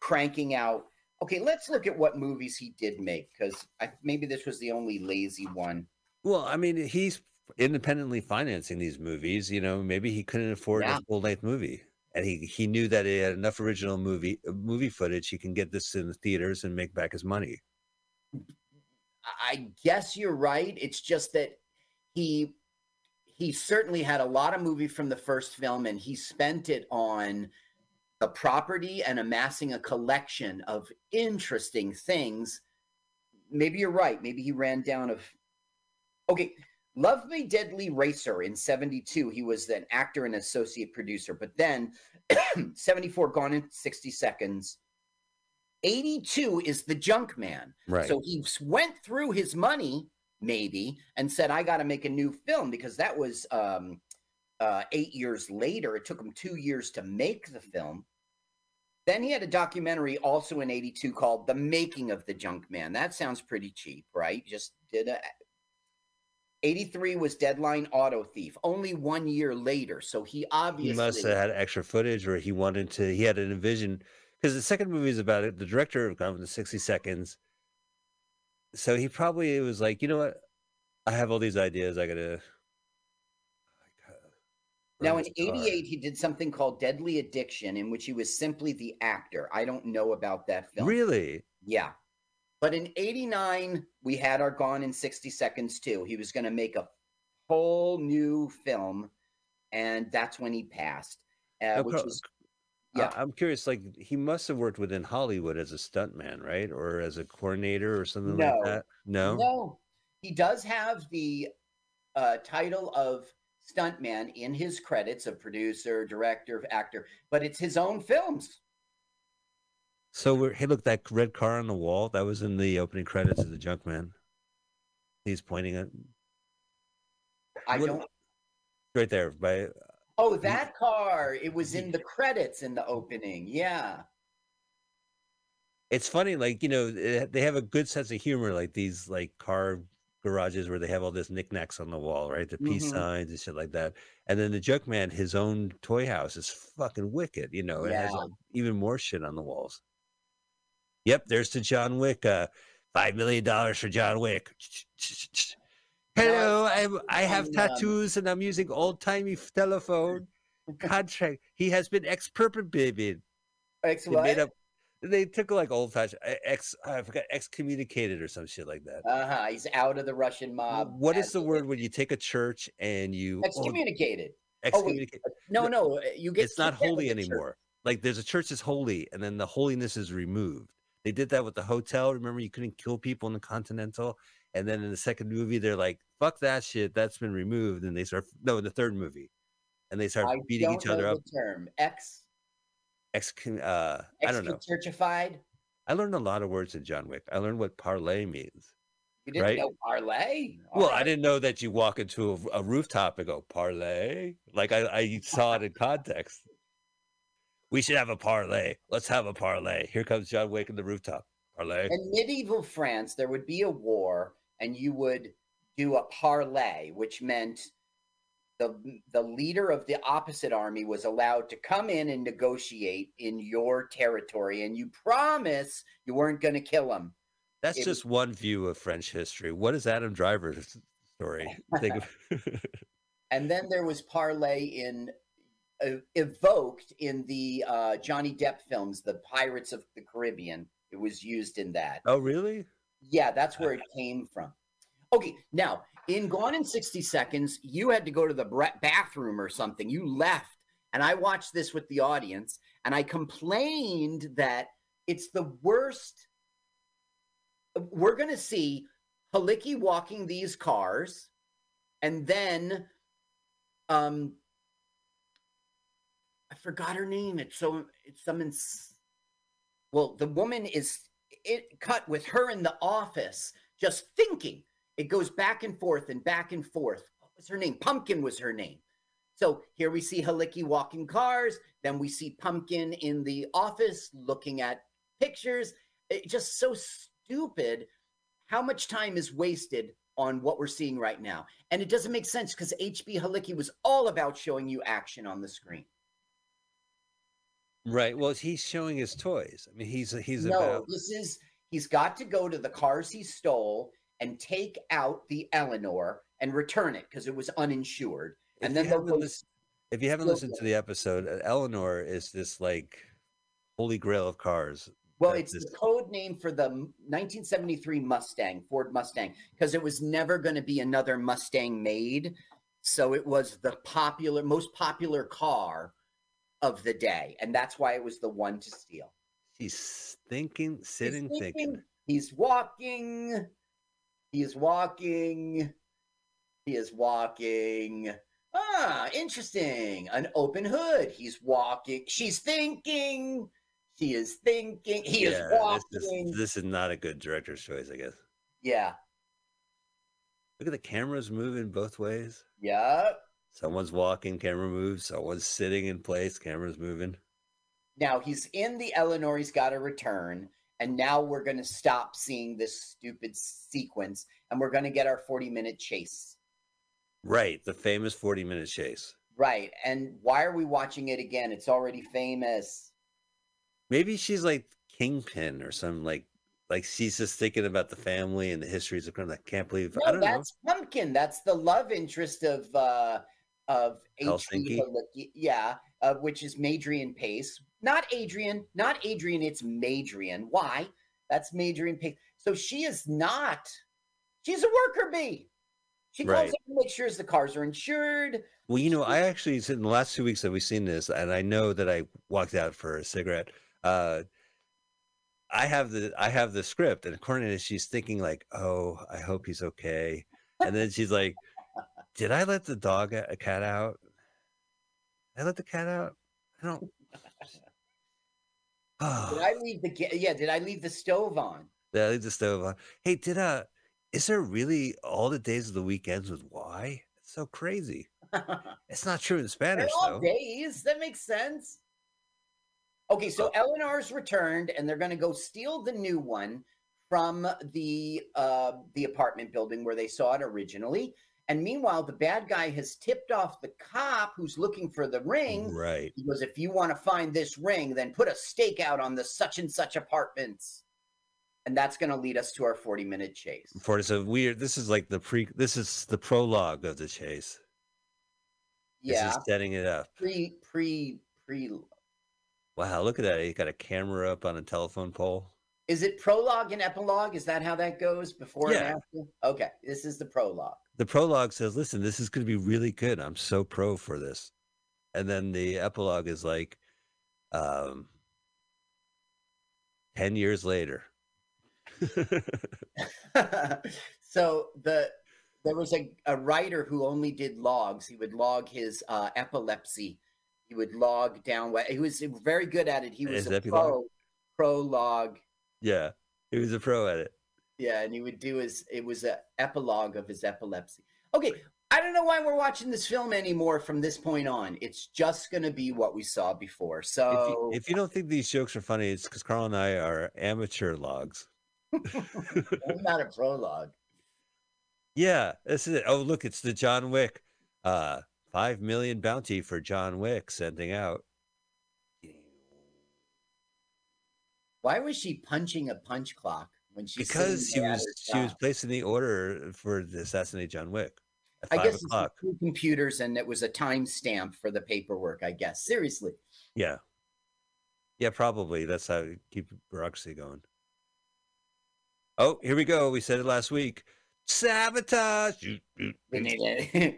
cranking out. Okay, let's look at what movies he did make because maybe this was the only lazy one. Well, I mean, he's independently financing these movies. You know, maybe he couldn't afford Yeah. a full length movie, and he he knew that he had enough original movie movie footage. He can get this in the theaters and make back his money. I guess you're right. It's just that he he certainly had a lot of movie from the first film and he spent it on the property and amassing a collection of interesting things. Maybe you're right. Maybe he ran down of Okay, Love Me Deadly Racer in 72. He was an actor and associate producer, but then 74 gone in 60 seconds. 82 is The Junk Man. Right. So he went through his money, maybe, and said, I got to make a new film because that was um, uh, eight years later. It took him two years to make the film. Then he had a documentary also in 82 called The Making of the Junk Man. That sounds pretty cheap, right? Just did a. 83 was Deadline Auto Thief, only one year later. So he obviously He must have had extra footage, or he wanted to. He had an envision because the second movie is about it. The director of Gone with the sixty seconds. So he probably was like, you know what, I have all these ideas. I gotta. Now in 88, he did something called Deadly Addiction, in which he was simply the actor. I don't know about that film. really, Yeah. But in 89, we had our Gone in 60 Seconds too. He was going to make a whole new film, and that's when he passed, uh, Now, which was, yeah. I'm curious. Like he must have worked within Hollywood as a stuntman, right, or as a coordinator or something No. like that. No, No, he does have the uh, title of stuntman in his credits of producer, director, actor, but it's his own films. So we're, hey, look, that red car on the wall that was in the opening credits of the Junkman. He's pointing at I What- don't. right there by Oh, that car! It was in the credits in the opening. Yeah. it's funny like you know they have a good sense of humor like these like car garages where they have all this knickknacks on the wall right? The peace Mhm. signs and shit like that. And then the junk man his own toy house is fucking wicked you know? It has Yeah. uh, even more shit on the walls. Yep there's the john wick uh five million dollars for john wick. Hello i i have um, tattoos and i'm using old-timey telephone contract. He has been expropriated Ex they made up. They took like old fashioned ex. I forgot excommunicated or some shit like that. Uh huh. He's out of the Russian mob. what is the word when you take a church and you oh, Excommunicated. excommunicate? No, no. uh, You get It's not kicked out of holy the church. anymore. Like there's a church that's holy, and then the holiness is removed. They did that with the hotel. Remember, you couldn't kill people in the Continental, and then in the second movie, they're like, "Fuck that shit, that's been removed," and they start. No, in the third movie, and they start I beating each other up. term ex Ex. Uh, I don't know. churchified. I learned a lot of words in John Wick. I learned what parlay means. You didn't Right. know parlay. Well, I didn't know that you walk into a, a rooftop and go parlay. Like I, I saw it in context. We should have a parlay. Let's have a parlay. Here comes John Wick in the rooftop. Parlay. In medieval France, there would be a war, and you would do a parlay, which meant the the leader of the opposite army was allowed to come in and negotiate in your territory, and you promise you weren't going to kill him. That's it- just one view of French history. What is Adam Driver's story? And then there was parlay in uh, evoked in the uh, Johnny Depp films, The Pirates of the Caribbean. It was used in that. oh, really? Yeah, that's where it came from. Okay, now in Gone in 60 Seconds, you had to go to the bathroom or something. You left, and I watched this with the audience, and I complained that it's the worst. We're going to see Halicki walking these cars, and then um, I forgot her name. It's so it's some. Well, the woman is it cut with her in the office just thinking. It goes back and forth and back and forth. What was her name? Pumpkin was her name. So here we see Halicki walking cars. Then we see Pumpkin in the office looking at pictures. It just so stupid. How much time is wasted on what we're seeing right now? And it doesn't make sense because HB Halicki was all about showing you action on the screen. Right. Well, he's showing his toys. I mean, he's he's no, about. this is he's got to go to the cars he stole and take out the Eleanor and return it because it was uninsured. If And you then they'll go, lis- if you haven't listened to the episode, uh, Eleanor is this like holy grail of cars. well, it's this- the code name for the 1973 Mustang, Ford Mustang, because it was never going to be another Mustang made. So it was the popular, most popular car of the day, and that's why it was the one to steal. He's thinking, He's sitting, thinking. He's walking. He is walking. He is walking. Ah, interesting. An open hood. He's walking. She's thinking. She is thinking. He is walking. this is this is not a good director's choice, I guess. yeah. Look at the cameras moving both ways. Yeah. Someone's walking, camera moves. Someone's sitting in place, camera's moving. Now he's in the Eleanor. He's got to return. And now we're going to stop seeing this stupid sequence and we're going to get our 40 minute chase. Right, the famous 40 minute chase. Right. And why are we watching it again? It's already famous. Maybe she's like Kingpin or some like like she's just thinking about the family and the histories of crime. I can't believe I No, don't know. that's Pumpkin. That's the love interest of uh of Helsinki? H.P. Yeah, uh, which is Maindrian Pace. Not Adrian, not Adrian, it's Maindrian. Why? That's Maindrian Pace. So she is not, she's a worker bee. She calls Right. up and makes sure the cars are insured. Well, you know, I actually in the last two weeks that we've seen this, and I know that I walked out for a cigarette. Uh, I have the I have the script, and according to this, she's thinking like, "Oh, I hope he's okay," and then she's like, "Did I let the dog a cat out? I let the cat out? I don't." Did I leave the yeah? Did I leave the stove on? Did I leave the stove on? Hey, did uh, is there really all the days of the weekends with Y? It's so crazy. It's not true in Spanish all though. days. That makes sense. Okay, so Oh. Eleanor's returned, and they're going to go steal the new one from the uh, the apartment building where they saw it originally. And meanwhile, the bad guy has tipped off the cop who's looking for the ring. Right. He goes, "If you want to find this ring, then put a stake out on the such and such apartments." And that's going to lead us to our forty-minute chase. For a weird. This is like the pre. This is the prologue of the chase. Yeah. This is setting it up. pre pre pre. Wow, look at that. He got a camera up on a telephone pole. Is it prologue and epilogue? Is that how that goes? Before Yeah. and after? Okay, this is the prologue. The prologue says, listen, this is going to be really good. I'm so pro for this. And then the epilogue is like, um, 10 years later. so the there was a, a writer who only did logs. He would log his uh, epilepsy. He would log down. what- He was very good at it. He was His a epilogue? pro prologue. yeah, he was a pro at it. Yeah, and he would do his. It was a epilogue of his epilepsy. Okay, I don't know why we're watching this film anymore from this point on. It's just going to be what we saw before. If So you, if you don't think these jokes are funny, it's because Carl and I are amateur logs. I'm not a prologue. Yeah, this is it. Oh, look, it's the John Wick. Uh, five million bounty for John Wick sending out. Why was she punching a punch clock when she Because she was she was placing the order for to assassinate John Wick at I guess two computers and it was a timestamp for the paperwork. I guess seriously. Yeah, yeah, probably. That's how you keep bureaucracy going. Oh, here we go. We said it last week. Sabotage. Shoot, shoot, shoot.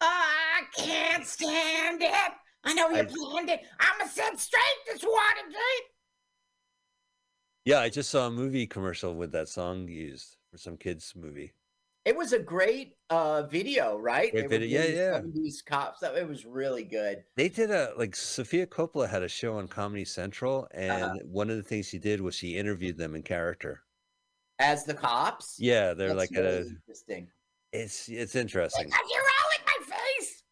I can't stand it. I know you I- planned it. I'ma sit straight this Watergate. Yeah, I just saw a movie commercial with that song used for some kids movie. It was a great uh video, right? Great video, yeah, yeah. These cops. It was really good. They did a like Sofia Coppola had a show on Comedy Central, and Uh-huh. one of the things she did was she interviewed them in character. As the cops. Yeah, they're That's like really a. interesting. It's it's interesting. Because you're all in my face.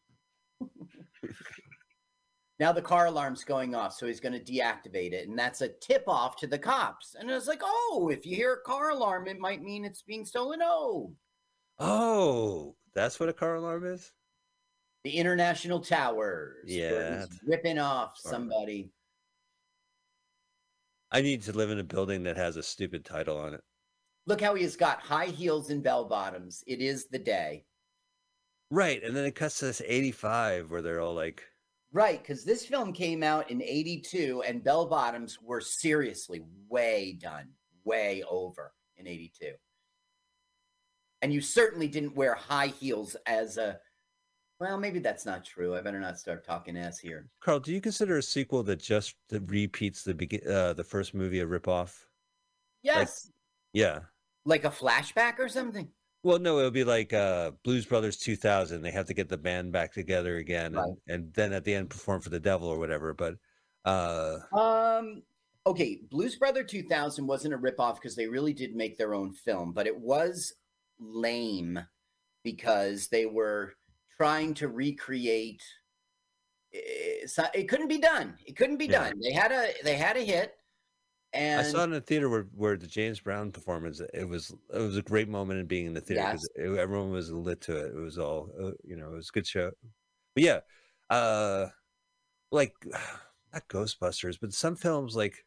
Now the car alarm's going off, so he's going to deactivate it, and that's a tip off to the cops. And it's like, oh, if you hear a car alarm, it might mean it's being stolen. Oh, Oh, that's what a car alarm is. the International Towers. Yeah. he's ripping off somebody. I need to live in a building that has a stupid title on it. Look how he has got high heels and bell bottoms. It is the day. Right, and then it cuts to this eighty-five where they're all like, Right, because this film came out in 82 and bell bottoms were seriously way done, way over in 82. And you certainly didn't wear high heels as a, well, maybe that's not true. I better not start talking ass here. Carl, do you consider a sequel that just that repeats the begin uh, the first movie a ripoff? Yes, Yeah. like a flashback or something. Well, no, it would be like uh, Blues Brothers 2000. They have to get the band back together again, Right. and, and then at the end perform for the devil or whatever. But uh, Um, okay, Blues Brother 2000 wasn't a ripoff because they really did make their own film, but it was lame because they were trying to recreate. eh, so- It couldn't be done. It couldn't be Yeah. done. They had a they had a hit, And I saw it in the theater where, where the James Brown performance. It was it was a great moment in being in the theater Yes. because everyone was lit to it. It was all uh, you know. It was a good show. But yeah, uh, like not Ghostbusters, but some films like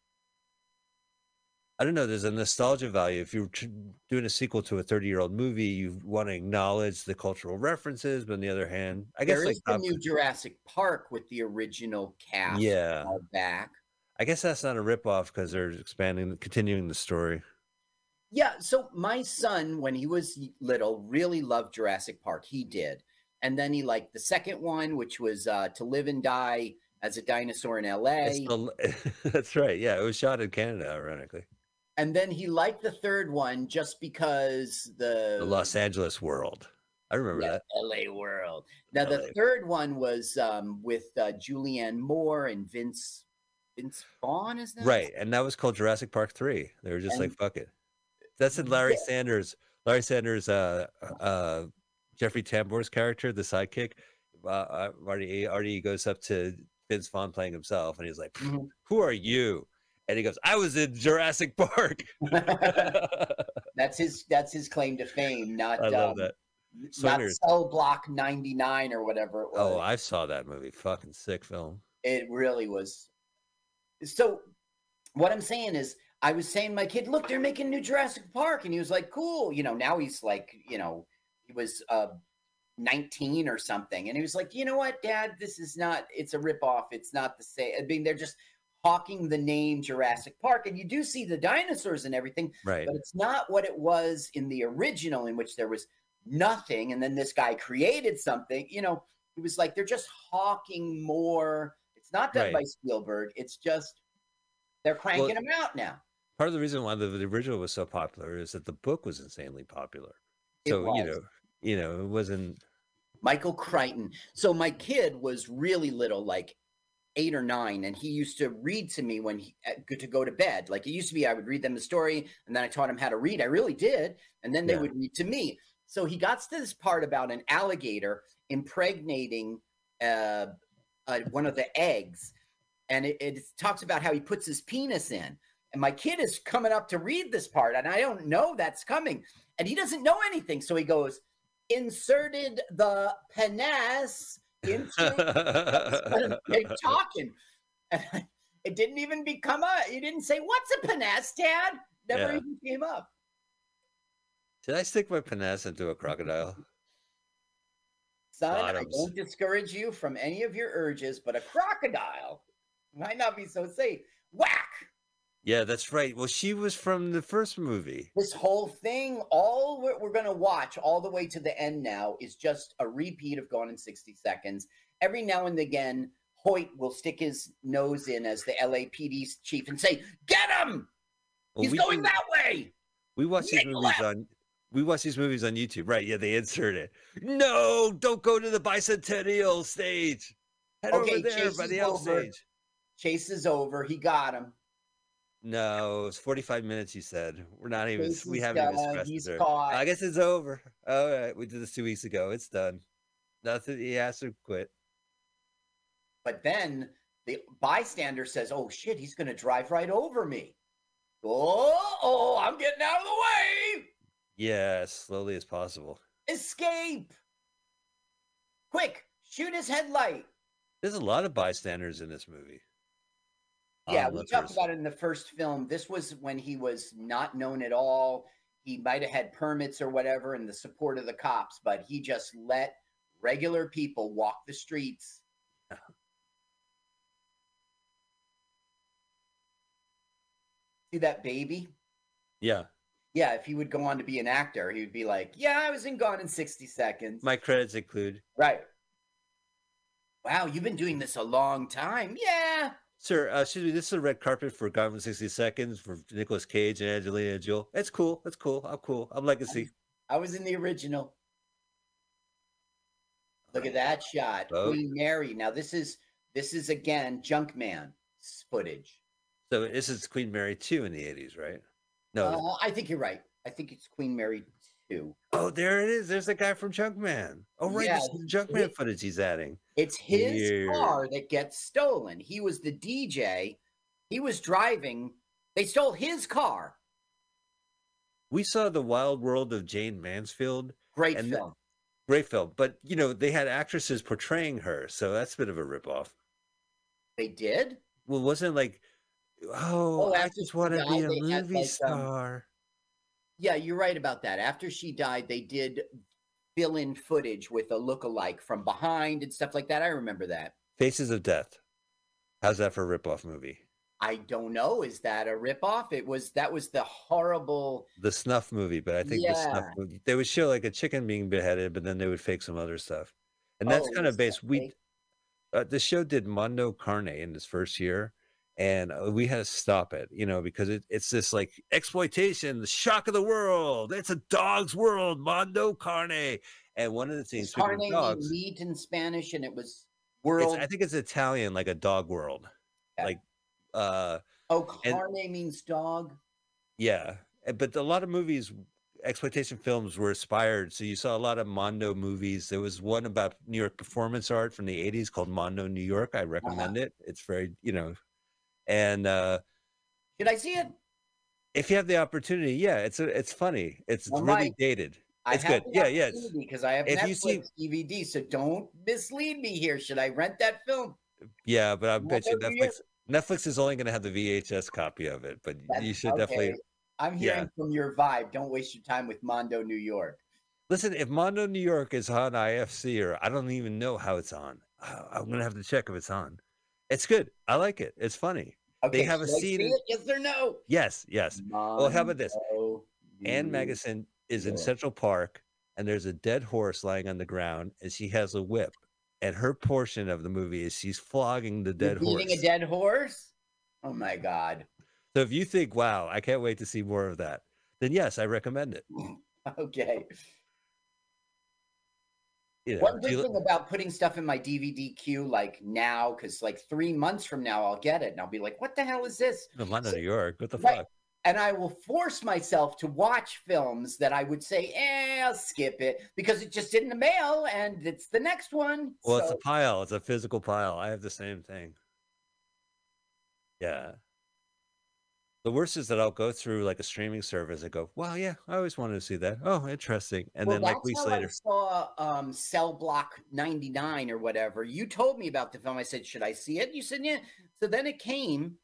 I don't know. There's a nostalgia value. If you're doing a sequel to a 30 year old movie, you want to acknowledge the cultural references, but on the other hand, I guess there like is the new Jurassic Park with the original cast yeah, back. I guess that's not a ripoff because they're expanding, continuing the story. Yeah, so my son, when he was little, really loved Jurassic Park. He did. And then he liked the second one, which was uh, To Live and Die as a Dinosaur in LA. That's right. Yeah, it was shot in Canada, ironically. And then he liked the third one just because the, The Los Angeles world. I remember yeah, that. LA world. Now the third one was um, with uh, Julianne Moore and Vince Vince Vaughn, is that Right, and that was called Jurassic Park Three. They were just like, "Fuck it." That's in Larry Yeah. Sanders. Larry Sanders, uh, uh, Jeffrey Tambor's character, the sidekick. Uh, uh, Marty Artie goes up to Vince Vaughn playing himself, and he's like, Mhm. "Who are you?" And he goes, "I was in Jurassic Park." that's his that's his claim to fame, not I love um, that. not. Cell Block 99 or whatever it was. Oh, I saw that movie. Fucking sick film. It really was. So, what I'm saying is, I was saying to my kid, look, they're making new Jurassic Park, and he was like, cool. You know, now he's like, you know, he was uh 19 or something, and he was like, you know what, Dad, this is not. It's a ripoff. It's not the same. I mean, they're just hawking the name Jurassic Park, and you do see the dinosaurs and everything, Right. but it's not what it was in the original, in which there was nothing, and then this guy created something. You know, it was like they're just hawking more. Not done by Spielberg. It's just they're cranking them out now. Part of the reason why the, the original was so popular is that the book was insanely popular. It So you know, you know, it wasn't. Michael Crichton. So my kid was really little, like eight or nine, and he used to read to me when he to go to bed. Like it used to be, I would read them the story, and then I taught him how to read. I really did, and then they Yeah. would read to me. So he got to this part about an alligator impregnating uh, uh, one of the eggs, and it, it talks about how he puts his penis in. And my kid is coming up to read this part, and I don't know that's coming, and he doesn't know anything. So he goes, inserted the penis into They're talking. And it didn't even become a. He didn't say, "What's a penis, Dad?" Never Yeah. even came up. Did I stick my penis into a crocodile? Son, Bottoms. I don't discourage you from any of your urges, but a crocodile might not be so safe. Whack! Yeah, that's right. Well, she was from the first movie. This whole thing, all we're, we're going to watch all the way to the end now is just a repeat of Gone in 60 Seconds. Every now and again, Hoyt will stick his nose in as the LAPD chief and say, Get him! Well, He's going do- that way! We watch these movies left. on. We watch these movies on YouTube, right? Yeah, they insert it. No, don't go to the bicentennial stage. Head Okay, over there Chase by is the L over. stage. Chase is over. He got him. No, it's forty-five minutes. You said we're not even. Chase we haven't even stressed He's it. caught. I guess it's over. All right, we did this two weeks ago. It's done. Nothing. He has to quit. But then the bystander says, Oh shit, he's going to drive right over me. Oh, oh, I'm getting out of the way. Yeah, as slowly as possible. Escape. Quick, shoot his headlight. There's a lot of bystanders in this movie. Yeah, um, we talked about it in the first film. This was when he was not known at all. He might have had permits or whatever and the support of the cops, but he just let regular people walk the streets. See that baby? Yeah, Yeah, if he would go on to be an actor, he would be like, Yeah, I was in Gone in 60 Seconds. my credits include right. Wow, you've been doing this a long time. Yeah. Sir, uh, excuse me, this is a red carpet for Gone in 60 Seconds for Nicolas Cage and Angelina Jolie. It's cool. It's cool. I'm cool. I'm legacy. I was in the original. Look at that shot. Oh. Queen Mary. Now this is this is again Junkman footage. So this is Queen Mary 2 in the 80s, right? No. Uh, I think you're right. I think it's Queen Mary 2. oh, there it is. There's the guy from Junkman. Oh, right. Yeah, this is the he- Junkman footage he's adding. It's his Weird. car that gets stolen. He was the DJ. He was driving They stole his car. We saw the Wild World of Jayne Mansfield. Great film. Great film, but you know they had actresses portraying her, so that's a bit of a ripoff. They did. Well, wasn't like, oh, Oh, I just want to be a movie like, um, star. Yeah, you're right about that. After she died, they did fill in footage with a look-alike from behind and stuff like that. I remember that. Faces of Death. How's that for a ripoff movie? I don't know. Is that a ripoff? It was that was the horrible. The snuff movie, but I think the snuff movie they would show like a chicken being beheaded, but then they would fake some other stuff, and that's Oh, kind of based. We uh, the show did Mondo Carne in its first year, and uh, we had to stop it, you know, because it, it's this like exploitation, the shock of the world. It's a dog's world, Mondo Carne, and one of the things carne dogs, meat in Spanish, and it was world. I think it's Italian, like a dog world, Yeah. like uh oh, and- carne means dog. Yeah, uh, but a lot of movies, exploitation films, were inspired. So you saw a lot of Mondo movies. There was one about New York performance art from the '80s called Mondo New York. I recommend it. It's very, you know, and uh, Should I see it? if you have the opportunity, yeah, it's a, it's funny. It's Well, really Mike, dated. I It's good. Yeah, yeah, Because I have if Netflix see- DVD, so don't mislead me here. Should I rent that film? Yeah, but I bet you Netflix Netflix is only going to have the VHS copy of it. But That's- you should okay. definitely I'm yeah. hearing from your vibe. Don't waste your time with Mondo, New York. Listen, if Mondo New York is on IFC or I don't even know how it's on, I'm gonna have to check if it's on. It's good. I like it. It's funny. Okay, have a scene in-? Yes or no? Yes, yes. Well, how about this? Mondo, Ann Magnuson is in Central Park, and there's a dead horse lying on the ground, and she has a whip. And her portion of the movie is she's flogging the You're dead beating horse. a dead horse? Oh my god. so if you think, "Wow, I can't wait to see more of that," then yes, I recommend it. Okay. You know, One good thing about putting stuff in my DVD queue like now, because like three months from now I'll get it and I'll be like, what the hell is this? No, Mondo New York. What the Right. fuck? And I will force myself to watch films that I would say, eh, I'll skip it because it just in the mail and it's the next one. Well, it's a pile. It's a physical pile. I have the same thing. Yeah. The worst is that I'll go through like a streaming service and go, "Wow, yeah, I always wanted to see that. Oh, interesting." And well, then like weeks later, I saw um, Cell Block 99 or whatever. You told me about the film. I said, should I see it? You said, yeah. So then it came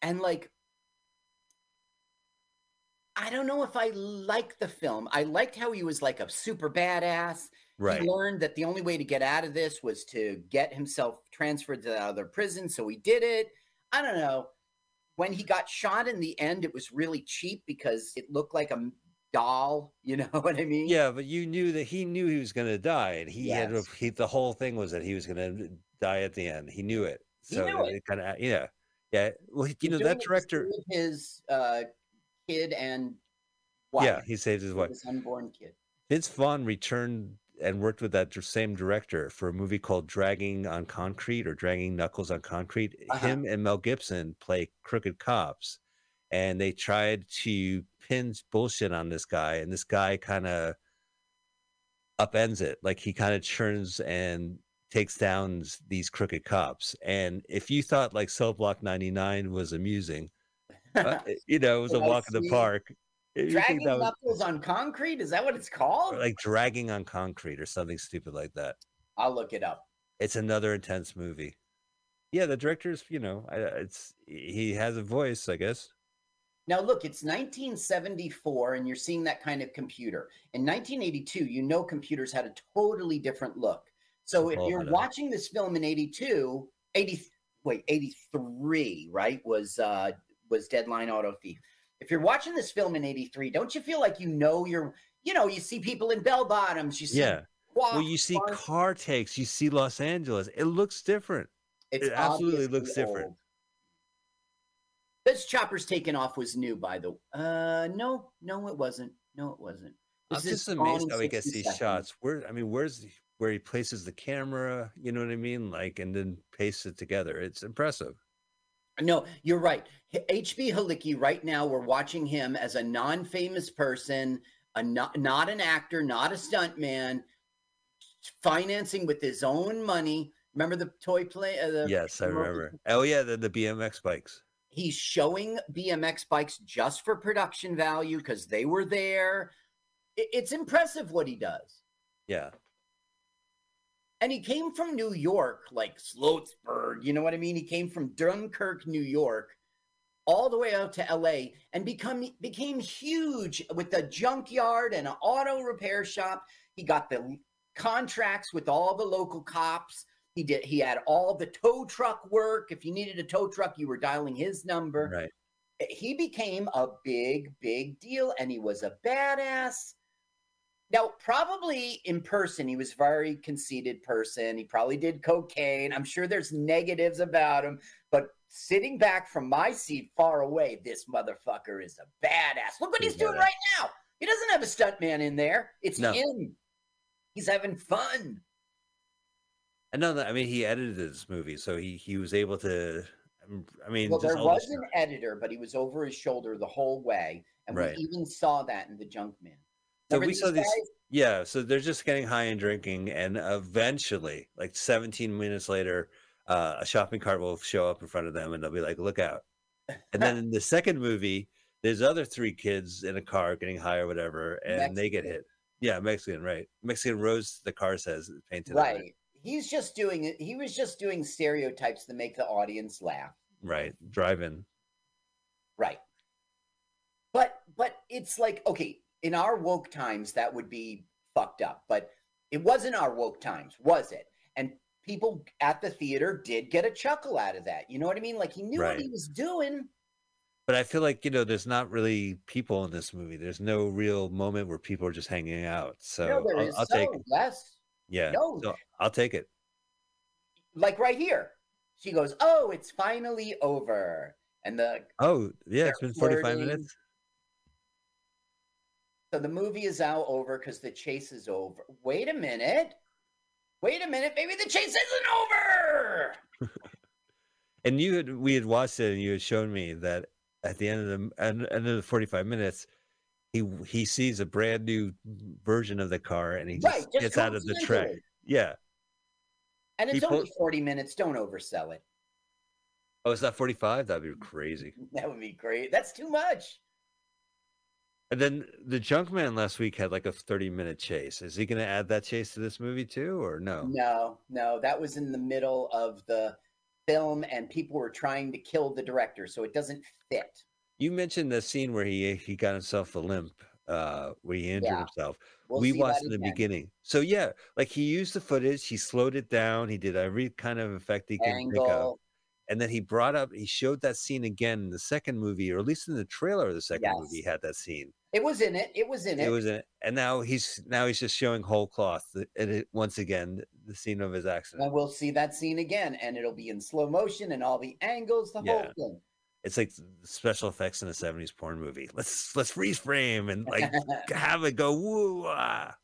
and like, I don't know if I liked the film. I liked how he was like a super badass. right? He learned that the only way to get out of this was to get himself transferred to the other prison. So he did it. I don't know. When he got shot in the end, it was really cheap because it looked like a doll. You know what I mean? Yeah, but you knew that he knew he was going to die, and he had Yes. to, he the whole thing was that he was going to die at the end. He knew it. So knew it. kind of yeah, yeah. Well, you know that director. his uh, kid and wife, Yeah, he saved his wife. his unborn kid. Vince Vaughn returned and worked with that same director for a movie called Dragging on Concrete or Dragging Knuckles on Concrete. Uh-huh. Him and Mel Gibson play crooked cops, and they tried to pin bullshit on this guy, and this guy kind of upends it. Like he kind of churns and takes down these crooked cops. And if you thought like Cell Block 99 was amusing, uh, you know, it was a walk in the park. If you think Dragging was- knuckles on concrete? Is that what it's called? like dragging on concrete or something stupid like that. I'll look it up. It's another intense movie. Yeah, the director's, you know, it's he has a voice, I guess. Now, look, it's 1974, and you're seeing that kind of computer. In 1982, you know computers had a totally different look. So if Oh, you're watching this film in 82, 80, wait, 83, right, was uh was Deadline Auto Thief. If you're watching this film in 83, don't you feel like you know you're, you know, you see people in bell bottoms, you see Yeah. Well, you see cars. car takes, you see Los Angeles. It looks different. It's it absolutely looks different. This chopper's taken off was new, by the uh no, no, it wasn't. No, it wasn't. I'm This is just amazed how he gets these seconds. shots. Where I mean, where's the- where he places the camera? You know what I mean? Like, and then pastes it together. It's impressive. No, you're right. HB Halicki, right now, we're watching him as a non-famous person, a not, not an actor, not a stuntman, financing with his own money. Remember the toy play? Uh, the Yes, I remember. Oh yeah, the, the BMX bikes. he's showing BMX bikes just for production value because they were there. I- It's impressive what he does. Yeah. And he came from New York, like Sloatsburg, you know what I mean? He came from Dunkirk, New York, all the way out to LA and become became huge with a junkyard and an auto repair shop. He got the contracts with all the local cops. He did he had all the tow truck work. If you needed a tow truck, you were dialing his number. Right. He became a big, big deal and he was a badass. Now, probably in person, he was a very conceited person. He probably did cocaine. I'm sure there's negatives about him, but sitting back from my seat far away, this motherfucker is a badass. Look what he's He's doing right now. He doesn't have a stuntman in there. It's No. him. He's having fun. I know that. I mean, he edited this movie, so he he was able to. um, I mean, Well, there was an editor, but he was over his shoulder the whole way. And Right. we even saw that in the Junkman. So we saw these guys? Yeah, so they're just getting high and drinking, and eventually, like 17 minutes later, uh, a shopping cart will show up in front of them, and they'll be like, "Look out!" And then in the second movie, there's other three kids in a car getting high or whatever, and they get hit. Yeah, Mexican, right? Mexican rose. The car says painted. Right. He's just doing it. He was just doing stereotypes to make the audience laugh. Right, driving. Right. But but it's like okay, in our woke times that would be fucked up, but it wasn't our woke times, was it? And people at the theater did get a chuckle out of that. You know what I mean? Like he knew what he was doing. But I feel like you know, there's not really people in this movie. There's no real moment where people are just hanging out. So no, there I'll, is I'll so take it. yes. Yeah, No. so I'll take it. Like right here. She goes, Oh, it's finally over. And the Oh, yeah, it's been 45 flirting. minutes. So the movie is now over because the chase is over. Wait a minute. Wait a minute. Maybe the chase isn't over. And you had we had watched it, and you had shown me that at the end of the end, end of the forty five minutes, he he sees a brand new version of the car, and he just, Right, just gets out of the track. coincidentally. Yeah. And He it's only pull- 40 minutes. Don't oversell it. Oh, is that forty five? That'd be crazy. That would be great. That's too much. And then the Junkman last week had like a thirty minute chase. Is he going to add that chase to this movie too, or no? No, no, that was in the middle of the film, and people were trying to kill the director, so it doesn't fit. You mentioned the scene where he he got himself a limp, uh, where he injured Yeah. himself. We'll we watched in the beginning. So yeah, like he used the footage, he slowed it down, he did every kind of effect he could of. Angle. And then he brought up he showed that scene again in the second movie, or at least in the trailer of the second movie, he had that scene. It was in it. It was in it. It was in it. and now he's now he's just showing whole cloth the- and it, once again the scene of his accident. and we'll see that scene again, and it'll be in slow motion and all the angles, the whole thing. It's like special effects in a 70s porn movie. Let's let's freeze frame and like have it go woo ah.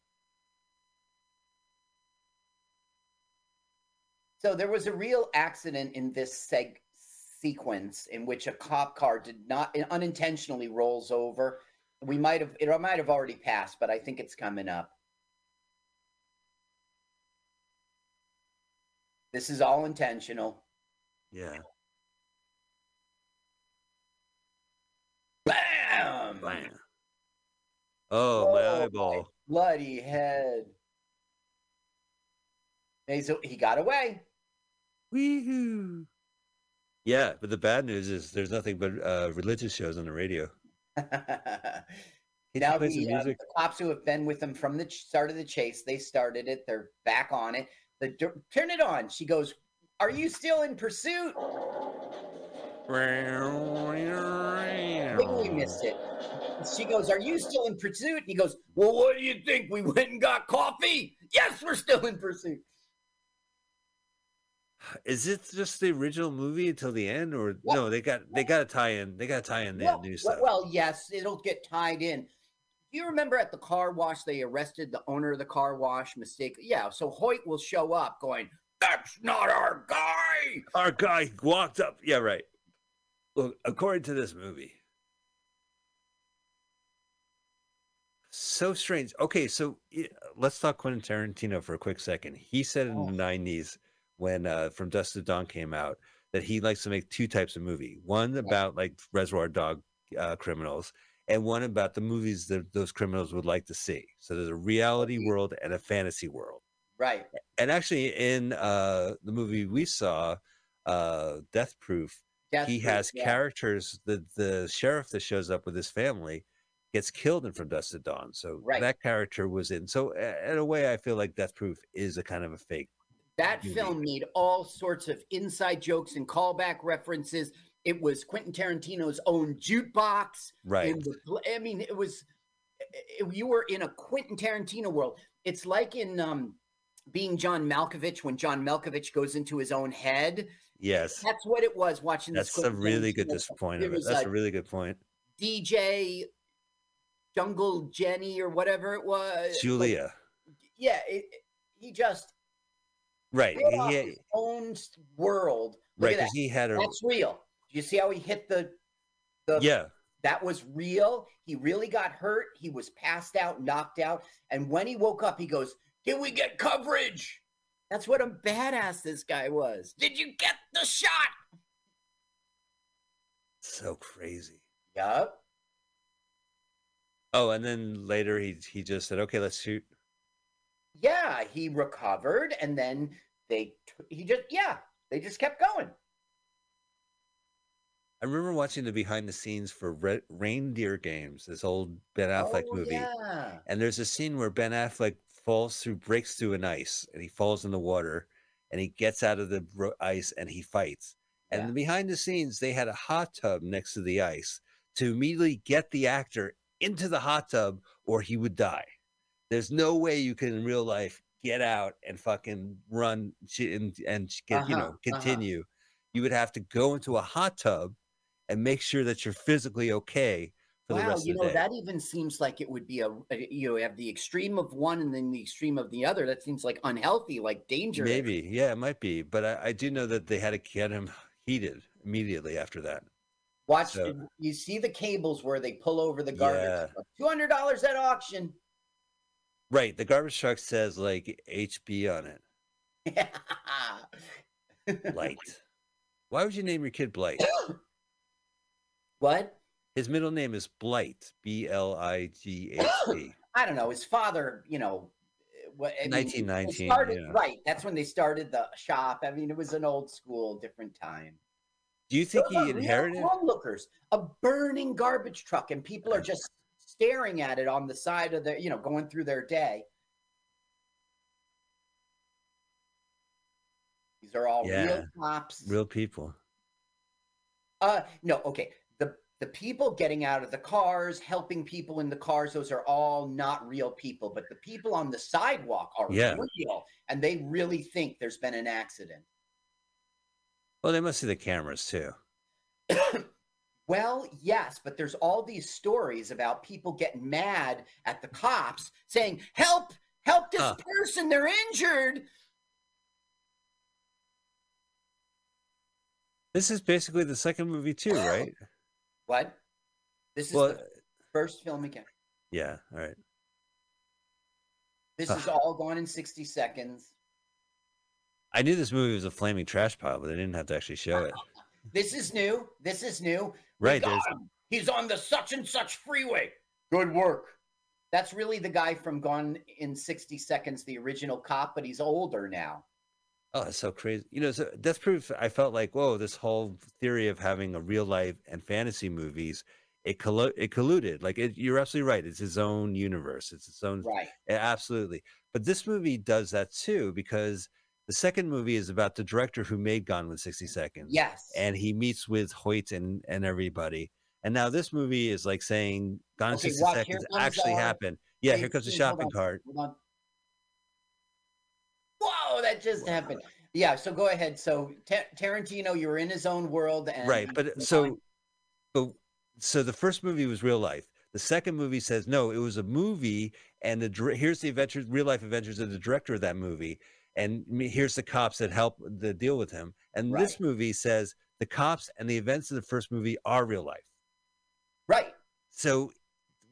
So there was a real accident in this seg sequence in which a cop car did not unintentionally rolls over. We might have it might have already passed, but I think it's coming up. This is all intentional. Yeah. Bam! Bam. Oh, my Oh, eyeball. Bloody head. So he got away. Woohoo. Yeah, but the bad news is there's nothing but uh, religious shows on the radio. Now the, uh, music? the cops who have been with them from the start of the chase, they started it. They're back on it. The turn it on. She goes, "Are you still in pursuit?" We missed it. She goes, "Are you still in pursuit?" And he goes, "Well, what do you think? We went and got coffee. Yes, we're still in pursuit." Is it just the original movie until the end, or Well- no? They got they got to tie in. They got to tie in the Well, new well, stuff. well, yes, it'll get tied in. Do you remember at the car wash they arrested the owner of the car wash mistake? Yeah, so Hoyt will show up going, "That's not our guy." Our guy walked up. Yeah, right. Look, according to this movie, so strange. Okay, so let's talk Quentin Tarantino for a quick second. He said in Oh. the '90s when uh, From Dust to Dawn came out that he likes to make two types of movie. One about like Reservoir Dog uh, criminals, and one about the movies that those criminals would like to see. So there's a reality world and a fantasy world. Right. And actually, in uh, the movie we saw, uh, Death Proof, Death he Proof, has yeah. characters. The the sheriff that shows up with his family gets killed in From Dusk to Dawn. So Right. that character was in. So in a way, I feel like Death Proof is a kind of a fake. That film made all sorts of inside jokes and callback references. It was Quentin Tarantino's own jukebox. Right. in the I mean, it was it- you were in a Quentin Tarantino world. It's like in um, being John Malkovich when John Malkovich goes into his own head. Yes. That's what it was watching. this That's a really good Tarantino dis- film. point of it. That's a really good point. DJ Jungle Jenny or whatever it was. like, Julia. yeah, it, it- he just Right. He, his own world. Look right. Because he had a. That's real. Do you see how he hit the the Yeah. that was real. He really got hurt. He was passed out, knocked out. And when he woke up, he goes, Did we get coverage? That's what a badass this guy was. Did you get the shot? So crazy. Yup. Oh, and then later he he just said, "Okay, let's shoot." Yeah, he recovered and then they he just yeah, they just kept going. I remember watching the behind the scenes for Re- Reindeer Games, this old Ben Affleck Oh, movie. Yeah. And there's a scene where Ben Affleck falls through, breaks through an ice, and he falls in the water, and he gets out of the ice and he fights. And Yeah. behind the scenes, they had a hot tub next to the ice to immediately get the actor into the hot tub, or he would die. There's no way you can in real life get out and fucking run and, and get you Uh-huh, know uh-huh. continue. You would have to go into a hot tub and make sure that you're physically okay for the Wow, rest you of know that even seems like it would be a you have the extreme of one and then the extreme of the other. That seems like unhealthy, like dangerous. Maybe, yeah, it might be, but I, I do know that they had to get him heated immediately after that. Watch, So- you see the cables where they pull over the garbage. Yeah. Two hundred dollars at auction. Right, the garbage truck says like HB on it, Blight. Why would you name your kid Blight? what? His middle name is Blight, B L I G H T. I don't know. His father, you know, what I mean, 1919, started- yeah. Right. That's when they started the shop. I mean, it was an old school, different time. Do you think he inherited? onlookers, a burning garbage truck, and people are just staring at it on the side of their, you know, going through their day. These are all Yeah, real cops. Real people. Uh, no, okay. The the people getting out of the cars, helping people in the cars, those are all not real people. But the people on the sidewalk are Yeah. real, and they really think there's been an accident. Well, they must see the cameras too. Well, yes, but there's all these stories about people getting mad at the cops saying, "Help! Help this person! They're injured." This is basically the second movie too, right? What? This is Well, the first film again. yeah. All right. This is all gone in 60 seconds. I knew this movie was a flaming trash pile, but they didn't have to actually show it. This is new. This is new. We Right. got him. He's on the such and such freeway. Good work. That's really the guy from Gone in 60 Seconds, the original cop, but he's older now. Oh, that's so crazy. You know, so Death Proof, I felt like, whoa, this whole theory of having a real life and fantasy movies, it collu- it colluded. Like it, you're absolutely right. It's his own universe. It's its own Right. Yeah, absolutely. But this movie does that too because the second movie is about the director who made Gone with 60 Seconds. Yes. And he meets with Hoyt and, and everybody. And now this movie is like saying Gone Okay, 60 watch, Seconds actually uh, happened. Yeah, wait, here comes the shopping on, cart. Whoa, that just happened. Yeah, so go ahead. So Ta- Tarantino, you're in his own world, and right but so but so the first movie was real life the second movie says no it was a movie and the here's the adventures real life adventures of the director of that movie and here's the cops that help the deal with him and this movie says the cops and the events of the first movie are real life right. so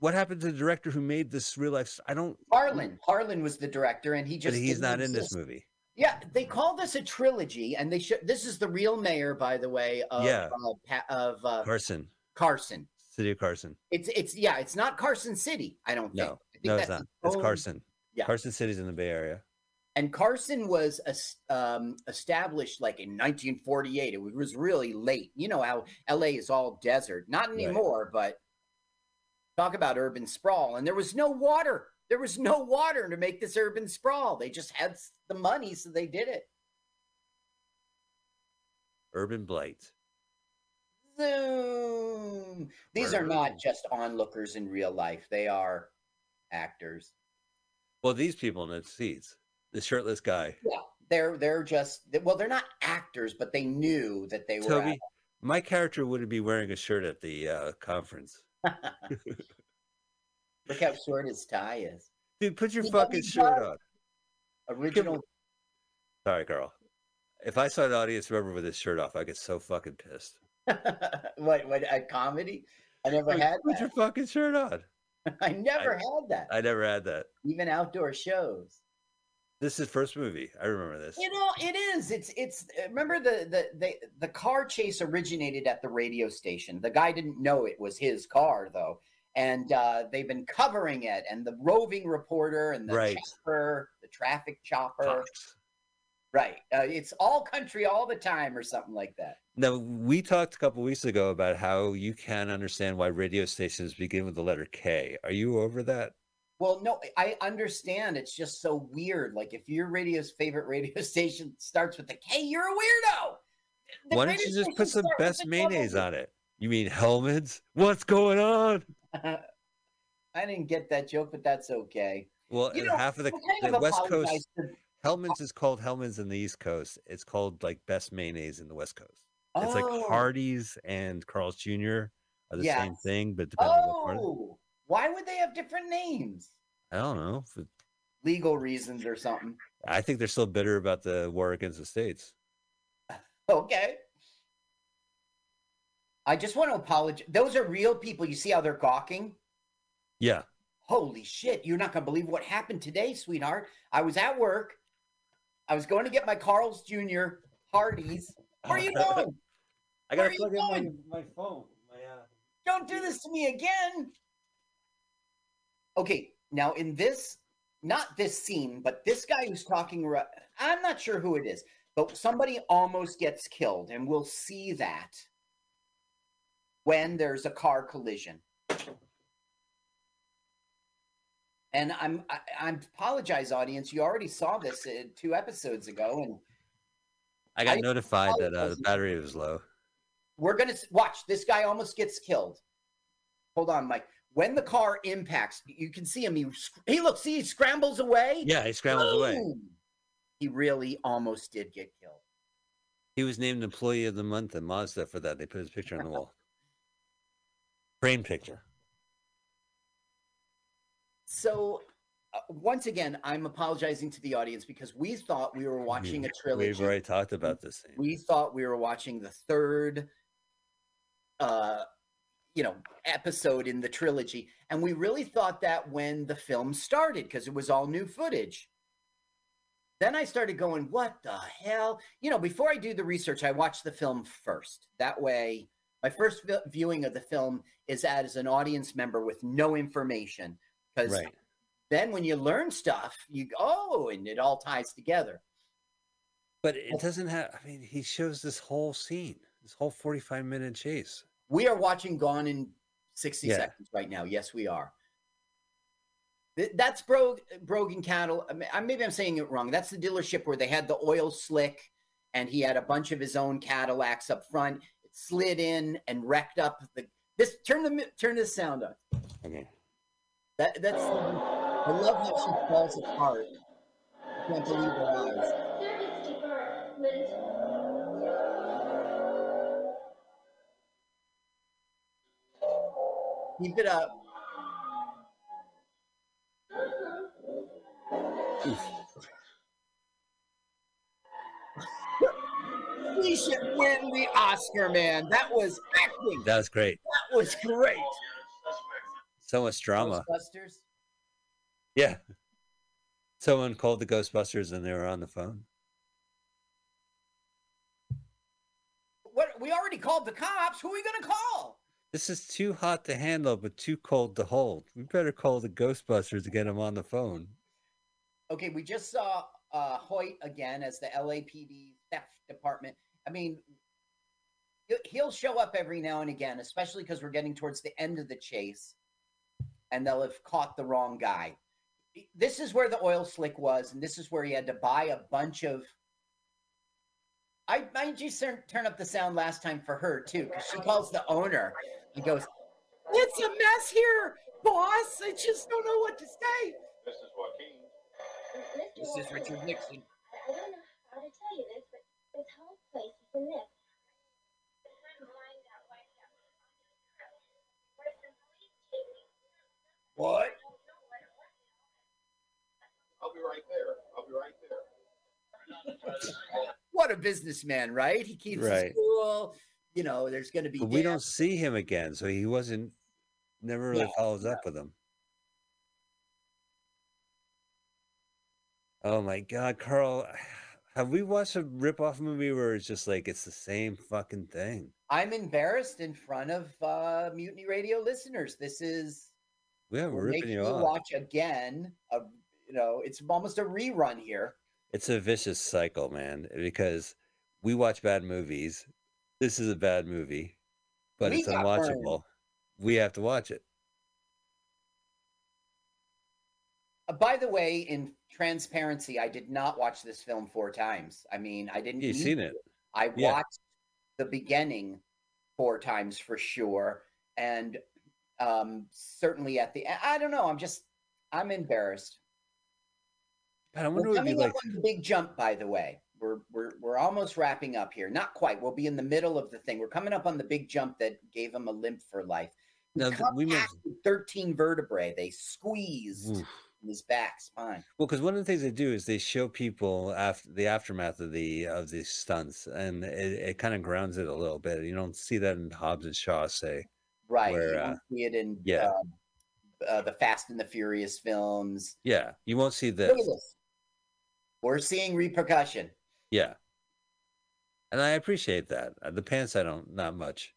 what happened to the director who made this real life i don't Harlan. Harlan was the director, and he but just he's not in this movie Yeah, they call this a trilogy, and they should. This is the real mayor, by the way, of Yeah. uh, of uh, Carson, Carson. City of Carson. It's it's yeah, it's not Carson City. I don't think. No, I think No, it's not. its It's own- Carson. yeah. Carson City's in the Bay Area. And Carson was um, established like in 1948. It was really late. You know how LA is all desert. Not Right. anymore, but talk about urban sprawl. And there was no water. There was no water to make this urban sprawl. They just had the money, so they did it. Urban Blight. Zoom. These are not just onlookers in real life. They are actors. Well, these people in the seats, the shirtless guy. Yeah, they're they're just well, they're not actors, but they knew that they were. Toby, my character wouldn't be wearing a shirt at the uh, conference. Look how short his tie is. Dude, put your He fucking shirt on. Original. Sorry, girl. If I saw an audience member with his shirt off, I get so fucking pissed. what? What? A comedy? I never had put your fucking shirt on. I never had that. I never had that. Even outdoor shows. This is first movie. I remember this. You know, it is. It's it's. Remember the the the the car chase originated at the radio station. The guy didn't know it was his car though, and uh, they've been covering it. And the roving reporter and the Right. chopper, the traffic chopper. Fox. Right. Uh, it's all country all the time, or something like that. Now, we talked a couple weeks ago about how you can't understand why radio stations begin with the letter K. Are you over that? Well, no, I understand. It's just so weird. Like if your radio's favorite radio station starts with the K, you're a weirdo. The Why don't you just put some best mayonnaise on it? You mean Hellmann's? What's going on? I didn't get that joke, but that's okay. Well, You uh, know, half of the, the of West Coast, to- Hellmann's is called Hellmann's in the East Coast. It's called like best mayonnaise in the West Coast. It's like Oh, Hardee's and Carl's Jr. are the Yeah. same thing, but depends on what part. Oh. Why would they have different names? I don't know. Legal reasons or something. I think they're still bitter about the war against the states. Okay. I just want to apologize. Those are real people. You see how they're gawking? Yeah. Holy shit, you're not going to believe what happened today, sweetheart. I was at work. I was going to get my Carl's Jr. Hardee's. Where are you going? I gotta plug in my, my phone. My, uh... Don't do this to me again. Okay, now in this, not this scene, but this guy who's talking, I'm not sure who it is, but somebody almost gets killed, and we'll see that when there's a car collision. And I'm I, I apologize, audience. You already saw this uh, two episodes ago, and I got I notified that uh, the battery was low. we're gonna s- watch. This guy almost gets killed. Hold on, Mike. When the car impacts, you can see him. He he looks. See, he scrambles away. Yeah, he scrambles away. He really almost did get killed. He was named Employee of the Month at Mazda for that. They put his picture on the wall. Frame picture. So, uh, once again, I'm apologizing to the audience because we thought we were watching a trilogy. We've already talked about this scene. we thought we were watching the third uh you know episode in the trilogy. And we really thought that when the film started because it was all new footage. Then i started going what the hell? You know before i do the research i watch the film first. That way my first vi- viewing of the film is as an audience member with no information. Because Right. then when you learn stuff you go oh and it all ties together. But it doesn't have, I mean, he shows this whole scene, this whole 45 minute chase. We are watching Gone in 60 Yeah. seconds right now. Yes, we are. That's Bro- Brogan Cattle. I Maybe I'm saying it wrong. That's the dealership where they had the oil slick and he had a bunch of his own Cadillacs up front. It slid in and wrecked up the. This turn the turn the sound on. Okay. That that's. I love how she falls apart. I can't believe her eyes. Keep it up. We should win the Oscar, man. That was acting. That was great. That was great. So much drama. Ghostbusters. Yeah. Someone called the Ghostbusters and they were on the phone. What we already called the cops. Who are we gonna call? This is too hot to handle, but too cold to hold. We better call the Ghostbusters to get him on the phone. Okay, we just saw uh, Hoyt again as the LAPD theft department. I mean, he'll- show up every now and again, especially because we're getting towards the end of the chase, and they'll have caught the wrong guy. This is where the oil slick was, and this is where he had to buy a bunch of. I mind you turn, turn up the sound last time for her too, because she calls the owner and goes, "It's a mess here, boss. I just don't know what to say." This is Joaquin. This is Richard Nixon. I don't know how to tell you this, but this whole place is a mess. What? I'll be right there. I'll be right there. what a businessman, right? He keeps Right. his cool. You know, there's going to be. We don't see him again, so he wasn't never really No, follows up with him. Oh my god, Carl, have we watched a rip-off movie where it's just like it's the same fucking thing? I'm embarrassed in front of uh, Mutiny Radio listeners. This is Yeah, we're ripping you off. watch again. A, you know, it's almost a rerun here. It's a vicious cycle, man, because we watch bad movies. This is a bad movie, but We it's got burned. unwatchable. We have to watch it. Uh, by the way, in transparency, I did not watch this film four times. I mean, I didn't. You've seen to. it. I Yeah. watched the beginning four times for sure, and um, certainly at the. I don't know. I'm just. I'm embarrassed. God, I We're wonder what it'd coming like. up on the big jump, by the way. We're we're we're almost wrapping up here. Not quite. We'll be in the middle of the thing. We're coming up on the big jump that gave him a limp for life. Now, we mentioned- thirteen vertebrae. They squeezed Oof. his back spine. Well, because one of the things they do is they show people after the aftermath of the of these stunts, and it, it kind of grounds it a little bit. You don't see that in Hobbs and Shaw, say. Right. Where, you uh, see it in yeah. uh, uh, the Fast and the Furious films. Yeah, you won't see this. We're seeing repercussion. Yeah, and I appreciate that. Uh, The pants, I don't, not much.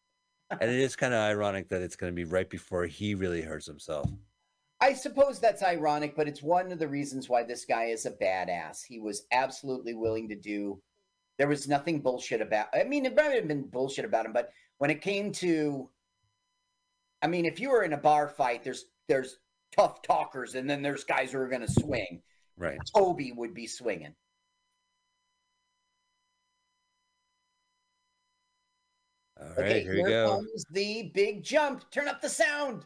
And it is kind of ironic that it's going to be right before he really hurts himself. I suppose that's ironic, but it's one of the reasons why this guy is a badass. He was absolutely willing to do. There was nothing bullshit about. I mean, it might have been bullshit about him, but when it came to, I mean, if you were in a bar fight, there's there's tough talkers, and then there's guys who are going to swing. Right. Toby would be swinging. All right, Okay, here here we go. comes the big jump. Turn up the sound.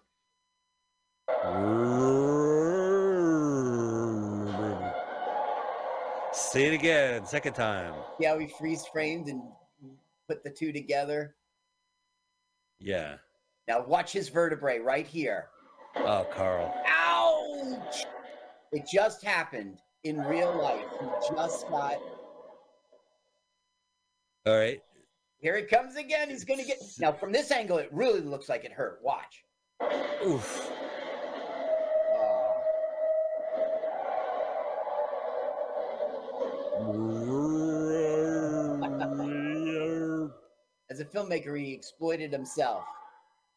Say it again, second time. Yeah, we freeze framed and put the two together. Yeah. Now watch his vertebrae right here. Oh, Carl. Ouch! It just happened in real life. He just got. All right. Here he comes again. He's gonna get. Now from this angle, it really looks like it hurt. Watch. Oof. As a filmmaker, he exploited himself.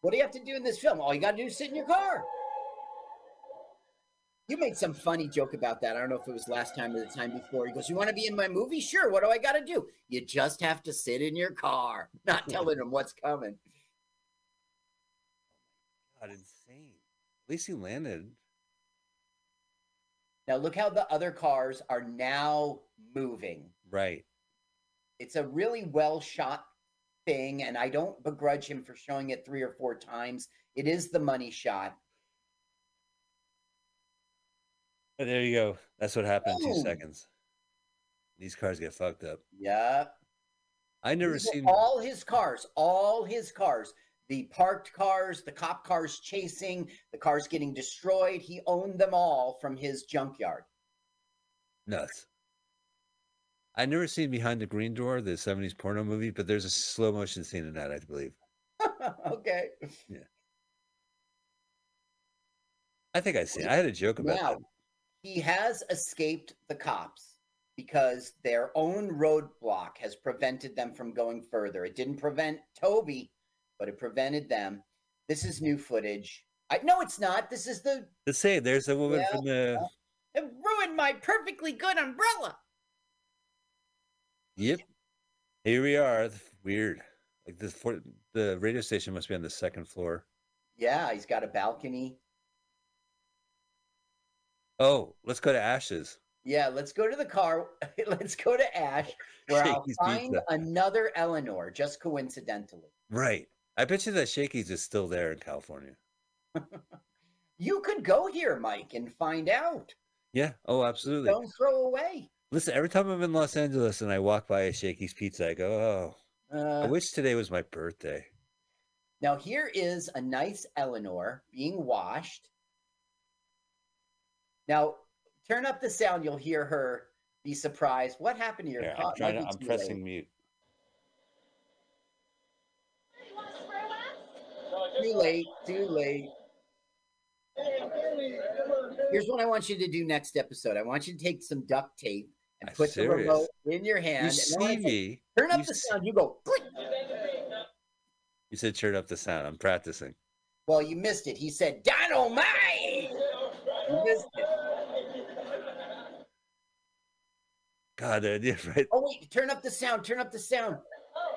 What do you have to do in this film? All you gotta do is sit in your car. You made some funny joke about that. I don't know if it was last time or the time before. He goes, "You want to be in my movie? Sure. What do I got to do? You just have to sit in your car." Not telling him what's coming. God, insane. At least he landed. Now look how the other cars are now moving. Right. It's a really well shot thing, and I don't begrudge him for showing it three or four times. It is the money shot. But there you go. That's what happened in two seconds. These cars get fucked up. Yep. I never These seen. all his cars, all his cars, the parked cars, the cop cars chasing, the cars getting destroyed. He owned them all from his junkyard. Nuts. I never seen Behind the Green Door, the '70s porno movie, but there's a slow motion scene in that, I believe. okay. Yeah. I think I seen. I had a joke about that. He has escaped the cops. because their own roadblock has prevented them from going further. It didn't prevent Toby, but it prevented them. This is new footage. I no, it's not. This is the say there's a woman Yeah, from the. it ruined my perfectly good umbrella. Yep. Here we are. Weird. Like this for the radio station must be on the second floor. Yeah, he's got a balcony. Oh, let's go to Ashes. Yeah, let's go to the car. let's go to Ash, where I'll find Pizza. another Eleanor, just coincidentally. Right. I bet you that Shakey's is still there in California. You could go here, Mike, and find out. Yeah. Oh, absolutely. Don't throw away. Listen, every time I'm in Los Angeles and I walk by a Shakey's Pizza, I go, "Oh, I Uh, wish today was my birthday." now here is a nice Eleanor being washed. Now turn up the sound. You'll hear her be surprised. What happened to your Here, car? I'm trying to, I'm pressing late. mute. You want spray wax? No, just Too late. Too late. Here's what I want you to do next episode. I want you to take some duct tape and I'm put serious. the remote in your You hand. and then see say, me. Turn up you the s- sound. You go. click. You said turn up the sound. I'm practicing. Well, you missed it. He said dynamite. You missed it. God, uh, did right. Oh wait, turn up the sound. Turn up the sound.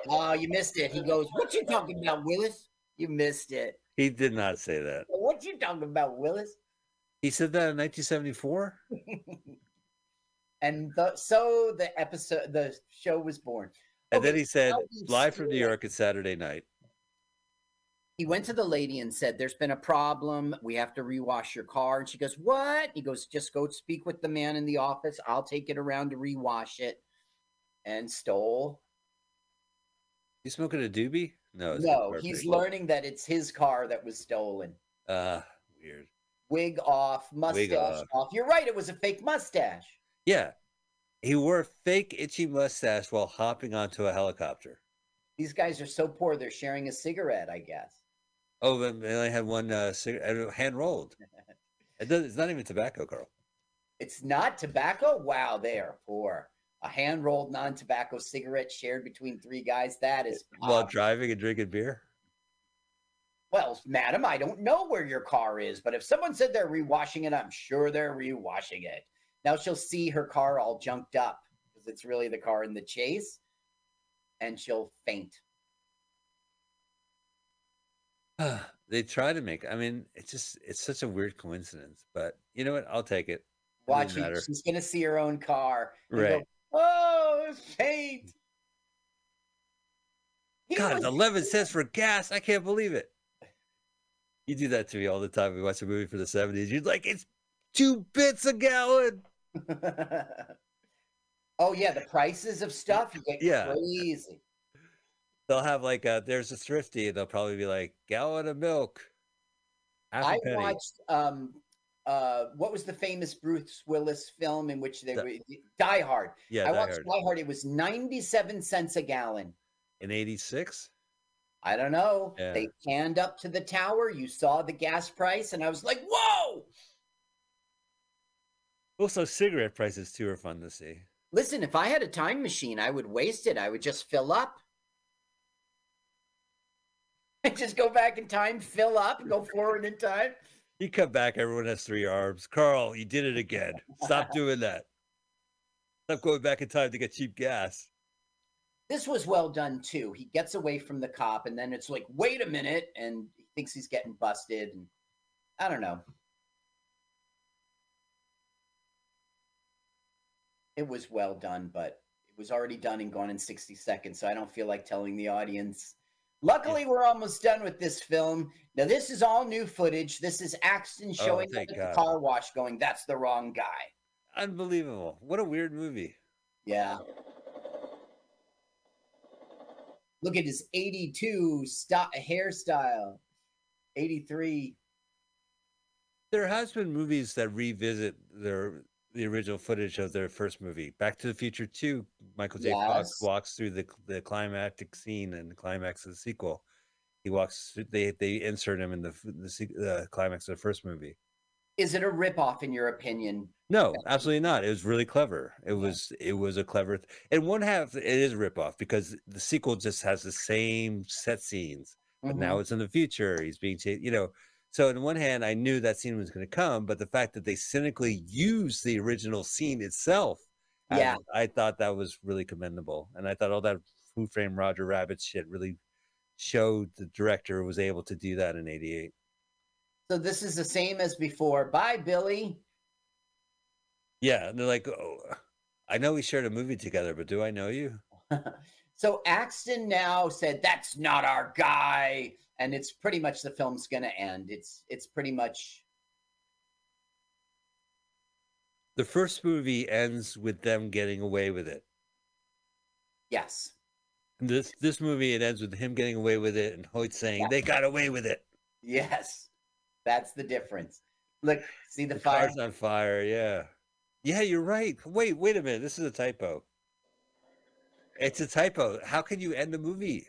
Oh, you missed it. He goes, "What you talking about, Willis? You missed it. He did not say that. What you talking about, Willis?" He said that in 1974. And the, so the episode, the show was born. And then he said, how do you live from New? York, it's Saturday night. He went to the lady and said, "There's been a problem. We have to rewash your car." And she goes, "What?" He goes, "Just go speak with the man in the office. I'll take it around to rewash it." And stole. You smoking a doobie? No. No, he's learning that it's his car that was stolen. Uh, weird. Wig off, mustache off. off. You're right. It was a fake mustache. Yeah. He wore a fake itchy mustache while hopping onto a helicopter. These guys are so poor. They're sharing a cigarette, I guess. Oh, but they only had one uh, cigarette, hand rolled. It does, it's not even tobacco, Carl. It's not tobacco. Wow, they are poor. A hand rolled non tobacco cigarette shared between three guys. That is While driving and drinking beer. Well, madam, I don't know where your car is, but if someone said they're rewashing it, I'm sure they're rewashing it. Now she'll see her car all junked up because it's really the car in the chase, and she'll faint. they try to make. I mean, it's just it's such a weird coincidence. But you know what? I'll take it. Watch it. matter. She's gonna see her own car. and go, Right. oh, it's faint. He God, it's eleven cents for gas. I can't believe it. You do that to me all the time. We watch a movie for the seventies. You're like, it's two bits a gallon. oh yeah, the prices of stuff you get Yeah. crazy. They'll have like a there's a thrifty, and they'll probably be like gallon of milk. I penny. watched um uh what was the famous Bruce Willis film in which they were Die Hard. yeah, I Die watched Hard. Die Hard. It was 97 cents a gallon. in '86. I don't know. Yeah. They canned up to the tower. You saw the gas price, and I was like, whoa! Also, cigarette prices too are fun to see. Listen, if I had a time machine, I would waste it. I would just fill up. just go back in time, fill up, go forward in time. You come back, everyone has three arms. Carl, you did it again. Stop doing that. Stop going back in time to get cheap gas. This was well done too. He gets away from the cop, and then it's like, wait a minute, and he thinks he's getting busted. And I don't know. It was well done, but it was already done and gone in 60 seconds, so I don't feel like telling the audience. Luckily, we're almost done with this film. Now, this is all new footage. This is Axton Oh, showing up at God. the car wash, going, "That's the wrong guy." Unbelievable. What a weird movie. Yeah. Look at his 82 st- hairstyle. 83. There has been movies that revisit their the original footage of their first movie. Back to the Future 2, Michael J. Fox walks through the the climactic scene and the climax of the sequel. He walks through- they they insert him in the the, climax of the first movie. Is it a ripoff in your opinion? No, absolutely not. It was really clever. It Yeah. was it was a clever th- and one half it is a ripoff because the sequel just has the same set scenes, but now Mhm. it's in the future. He's being chased, you know. So on one hand, I knew that scene was going to come, but the fact that they cynically used the original scene itself, I- Yeah. I, thought that was really commendable, and I thought all that Who Framed Roger Rabbit shit really showed the director was able to do that in '88. So this is the same as before. Bye, Billy. Yeah, and they're like, oh, I know we shared a movie together, but do I know you? so Axton now said that's not our guy, and it's pretty much the film's going to end. It's it's pretty much The first movie ends with them getting away with it. yes. And This this movie it ends with him getting away with it and Hoyt saying Yeah. they got away with it. Yes. That's the difference. Look, see the, The fire. car's on fire. Yeah, yeah, you're right. Wait, wait a minute. This is a typo. It's a typo. How can you end the movie?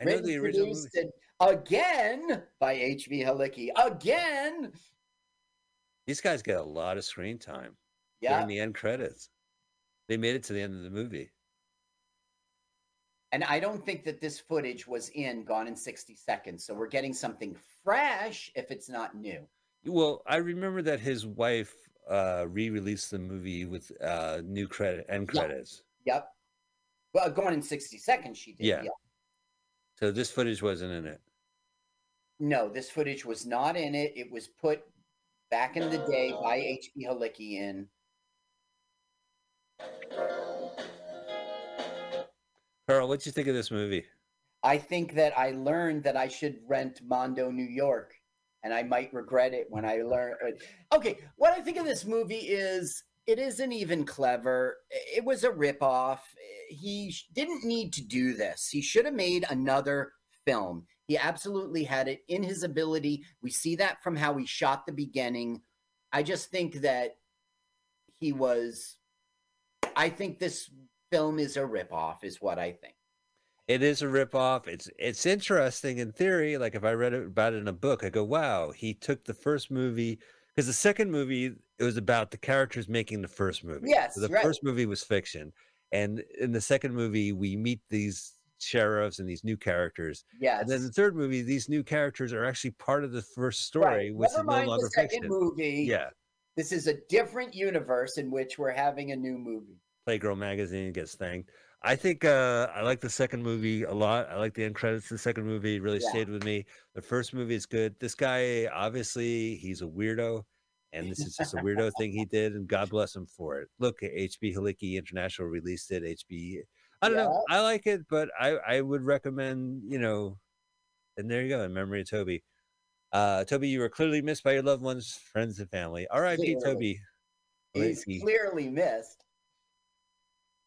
I know the original movie. produced, and again by H.B. Halicki. Again. These guys get a lot of screen time Yeah. during the end credits. They made it to the end of the movie. And I don't think that this footage was in Gone in 60 Seconds. So we're getting something fresh if it's not new. Well, I remember that his wife uh re-released the movie with uh new credit end credits. Yep. Well, Gone in 60 Seconds, she did. Yeah. So this footage wasn't in it. No, this footage was not in it. It was put back in the day by H.B. Halicki in. Carl, what'd you think of this movie? I think that I learned that I should rent Mondo, New York, and I might regret it when I learn. Uh, okay, what I think of this movie is it isn't even clever. It was a ripoff. He didn't need to do this. He should have made another film. He absolutely had it in his ability. We see that from how he shot the beginning. I just think that he was. I think this film is a ripoff, is what I think. It is a ripoff. It's it's interesting in theory. Like if I read about it in a book, I go, "Wow, he took the first movie because the second movie it was about the characters making the first movie. Yes, So the right. first movie was fiction, and in the second movie we meet these sheriffs and these new characters. Yes. And then the third movie, these new characters are actually part of the first story, Right. which Never is no mind longer the second fiction. movie. Yeah. This is a different universe in which we're having a new movie. Playgirl magazine gets thanked. I think uh, I like the second movie a lot. I like the end credits. of The second movie really Yeah. stayed with me. The first movie is good. This guy, obviously, he's a weirdo, and this is just a weirdo thing he did, and God bless him for it. Look, HB Halicki International released it. HB, I don't know. I like it, but I I would recommend you know, and there you go. In memory of Toby. Uh, Toby, you were clearly missed by your loved ones, friends, and family. R.I.P. Toby. He's clearly missed.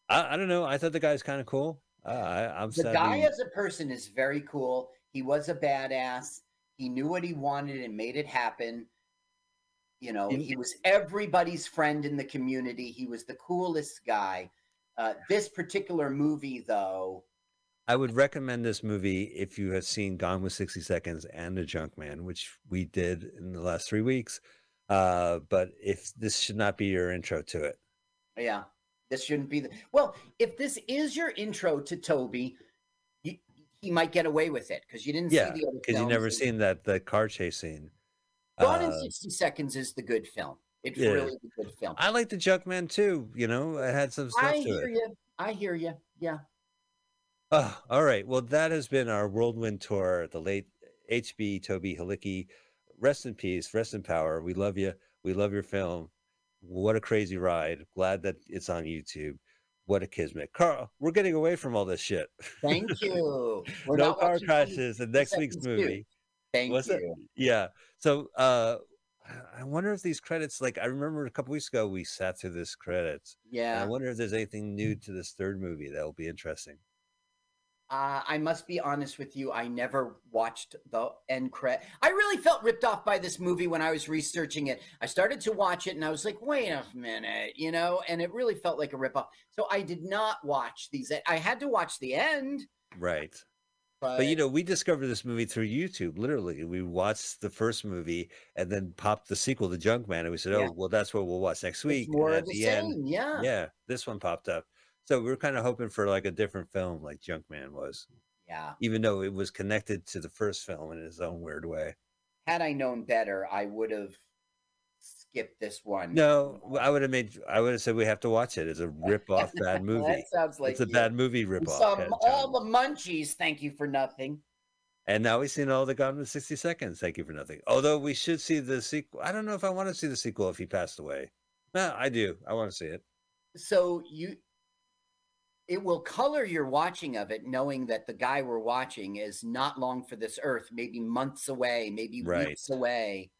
I, I don't know. I thought the guy's kind of cool. Uh, I, I'm The guy as a person is very cool. He was a badass. He knew what he wanted and made it happen. You know, he was everybody's friend in the community. He was the coolest guy. Uh, this particular movie, though, I would recommend this movie if you have seen Gone with 60 Seconds and The Junk Man, which we did in the last three weeks. Uh, but if this should not be your intro to it, Yeah, this shouldn't be the. Well, if this is your intro to Toby, you, he might get away with it because you didn't yeah, see the other because you never seen that the car chase scene. Gone in Uh, 60 Seconds is the good film. It's Yeah. really a good film. I like the Junk Man too. You know, I had some stuff I hear you. I hear you. Yeah. Oh, all right. Well, that has been our whirlwind tour. The late HB Toby Halicki. Rest in peace. Rest in power. We love you. We love your film. What a crazy ride. Glad that it's on YouTube. What a kismet. Carl, we're getting away from all this shit. Thank you. We're no not car crashes in next week's seconds too. movie. Thank What's you. it? Yeah. So uh I wonder if these credits like I remember a couple weeks ago we sat through this credits. Yeah. I wonder if there's anything new to this third movie that'll be interesting. Uh, I must be honest with you. I never watched the end credit. I really felt ripped off by this movie when I was researching it. I started to watch it and I was like, wait a minute, you know, and it really felt like a ripoff. So I did not watch these. I had to watch the end. Right. But, But you know, we discovered this movie through YouTube. Literally, we watched the first movie and then popped the sequel, The Junkman, and we said, "Oh, Yeah. well, that's what we'll watch next it's week." more and of at the, the end, same. Yeah. yeah, this one popped up. So we were kind of hoping for like a different film, like Junkman was, Yeah. even though it was connected to the first film in its own weird way. Had I known better, I would have skipped this one. No, I would have made. I would have said we have to watch it. It's a rip-off bad movie. that sounds like it's a you. bad movie rip-off. saw all the munchies. Thank you for nothing. And now we've seen all the Gone in 60 Seconds. Thank you for nothing. Although we should see the sequel. I don't know if I want to see the sequel if he passed away. No, I do. I want to see it. So you, it will color your watching of it, knowing that the guy we're watching is not long for this earth, maybe months away, maybe Right. weeks away.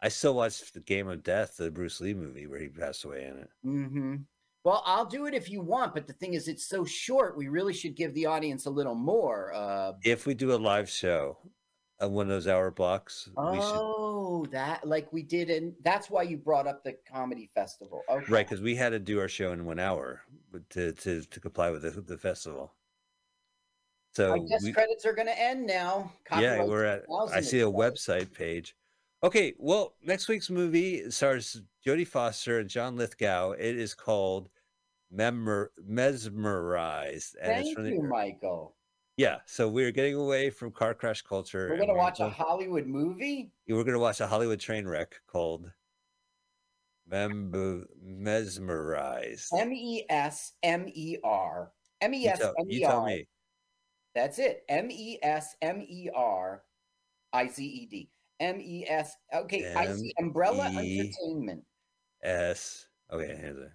I still watch the Game of Death, the Bruce Lee movie where he passed away in it. Mm-hmm. Well, I'll do it if you want, but the thing is, it's so short. We really should give the audience a little more. Uh, If we do a live show of one of those hour blocks, we should. oh, that like we did, and that's why you brought up the comedy festival. Okay. Right, because we had to do our show in one hour to to, to comply with the, the festival. So I guess we, credits are going to end now. yeah, we're at. I see a website page. Okay, well, next week's movie stars Jodie Foster and John Lithgow. It is called Memor- Mesmerized, and it's Thank from you, the Michael. yeah. So we're getting away from car crash culture. We're going to watch a Hollywood movie. we're gonna watch a Hollywood train wreck called Mem- Mesmerized. M E S M E R. M E You tell, M you E tell R. me. That's it. M E S M E R I Z E D. M E S. Okay, I see Umbrella Entertainment. S. Okay, here's it.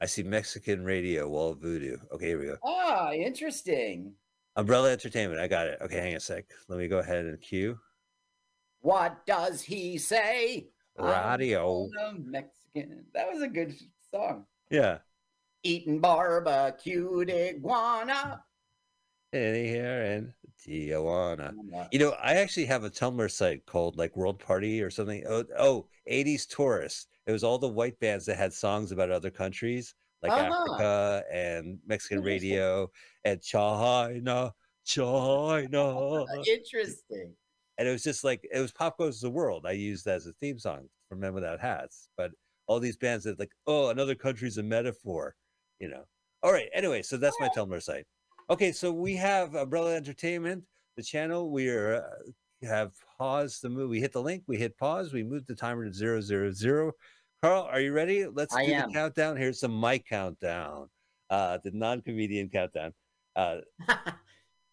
I see Mexican radio, wall voodoo. Okay, here we go. Ah, interesting. Umbrella Entertainment. I got it. Okay, hang a sec. Let me go ahead and cue What does he say? Radio. Mexican. That was a good song. Yeah. Eating barbecued iguana. In here in Tijuana. You know, I actually have a Tumblr site called like World Party or something. Oh, oh 80s Tourist. It was all the white bands that had songs about other countries like Uh-huh. Africa and Mexican radio and China, China. Interesting. And it was just like, it was Pop Goes the World. I used as a theme song for Men Without Hats. But all these bands that like, oh, another country's a metaphor, you know. All right. Anyway, so that's my Tumblr site. Okay, so we have Umbrella Entertainment, the channel. We are uh, have paused the move. We hit the link, we hit pause, we moved the timer to zero zero zero. Carl, are you ready? Let's I do am. the countdown. Here's the mic countdown, uh, the non-comedian countdown, uh,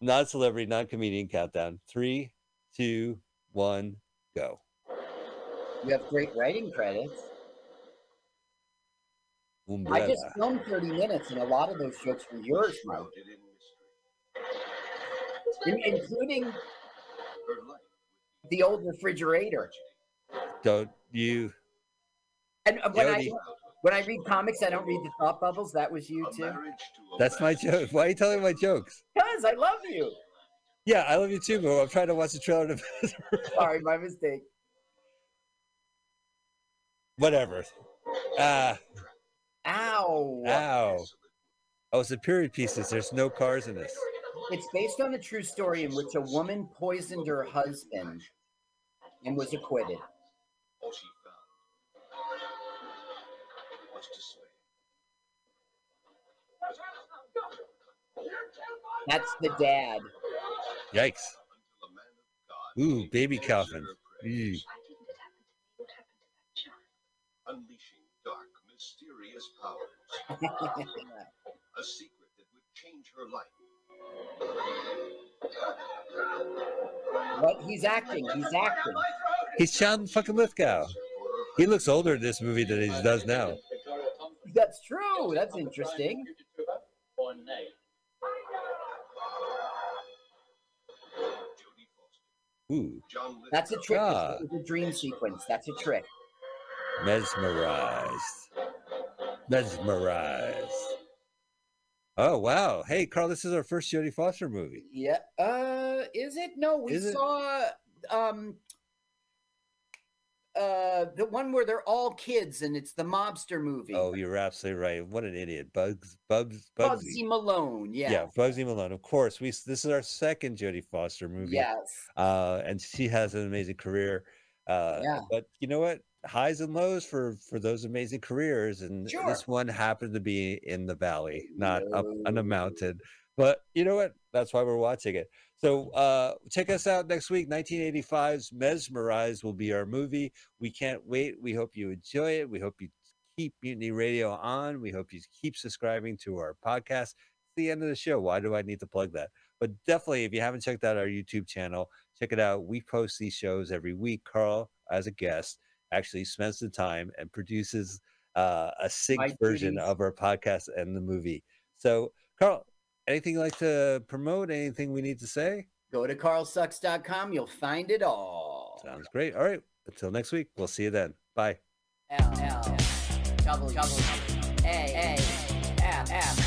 non-celebrity, non-comedian countdown. Three, two, one, go. you have great writing credits. I just filmed 30 minutes, and a lot of those jokes were yours, in- including the old refrigerator. Don't you? And uh, when I when I read comics, I don't read the thought bubbles. That was you too, That's my joke. Why are you telling my jokes? because I love you. Yeah, I love you too, but I'm trying to watch the trailer. To... Sorry, my mistake. Whatever. Ah, Ow! ow. Oh, it's a period pieces. There's no cars in this. It's based on a true story in which a woman poisoned her husband and was acquitted. All she found was to. That's the dad. Yikes. Until a man of God Ooh, baby to measure coffin. her prey, Ew. Unleashing dark, mysterious powers. A secret that would change her life. But he's acting. He's acting. He's John fucking Lithgow. He looks older in this movie than he does now. That's true. That's interesting. Ooh, That's a trick. Ah. It's a dream sequence. That's a trick. mesmerized. Mesmerized. Oh wow! Hey, Carl, this is our first Jodie Foster movie. Yeah. Uh, is it? No, we Is it? saw um uh the one where they're all kids and it's the mobster movie. Oh, you're absolutely right. What an idiot. Bugs, Bugs, Bugsy. Bugsy Malone. Yeah. Yeah, Bugsy Malone. Of course, we. This is our second Jodie Foster movie. Yes. uh, and she has an amazing career. Uh, Yeah. But you know what? Highs and lows for for those amazing careers, and Sure. this one happened to be in the valley, not up on a mountain. But you know what? That's why we're watching it. So uh, check us out next week. 1985's Mesmerized will be our movie. We can't wait. We hope you enjoy it. We hope you keep Mutiny Radio on. We hope you keep subscribing to our podcast. It's the end of the show. Why do I need to plug that? But definitely, if you haven't checked out our YouTube channel, check it out. We post these shows every week. Carl, as a guest, actually spends the time and produces uh, a synced version of our podcast and the movie. So, Carl, anything you'd like to promote? Anything we need to say? Go to carlsucks.com. You'll find it all. Sounds great. All right. Until next week, we'll see you then. Bye. L L double double A A F F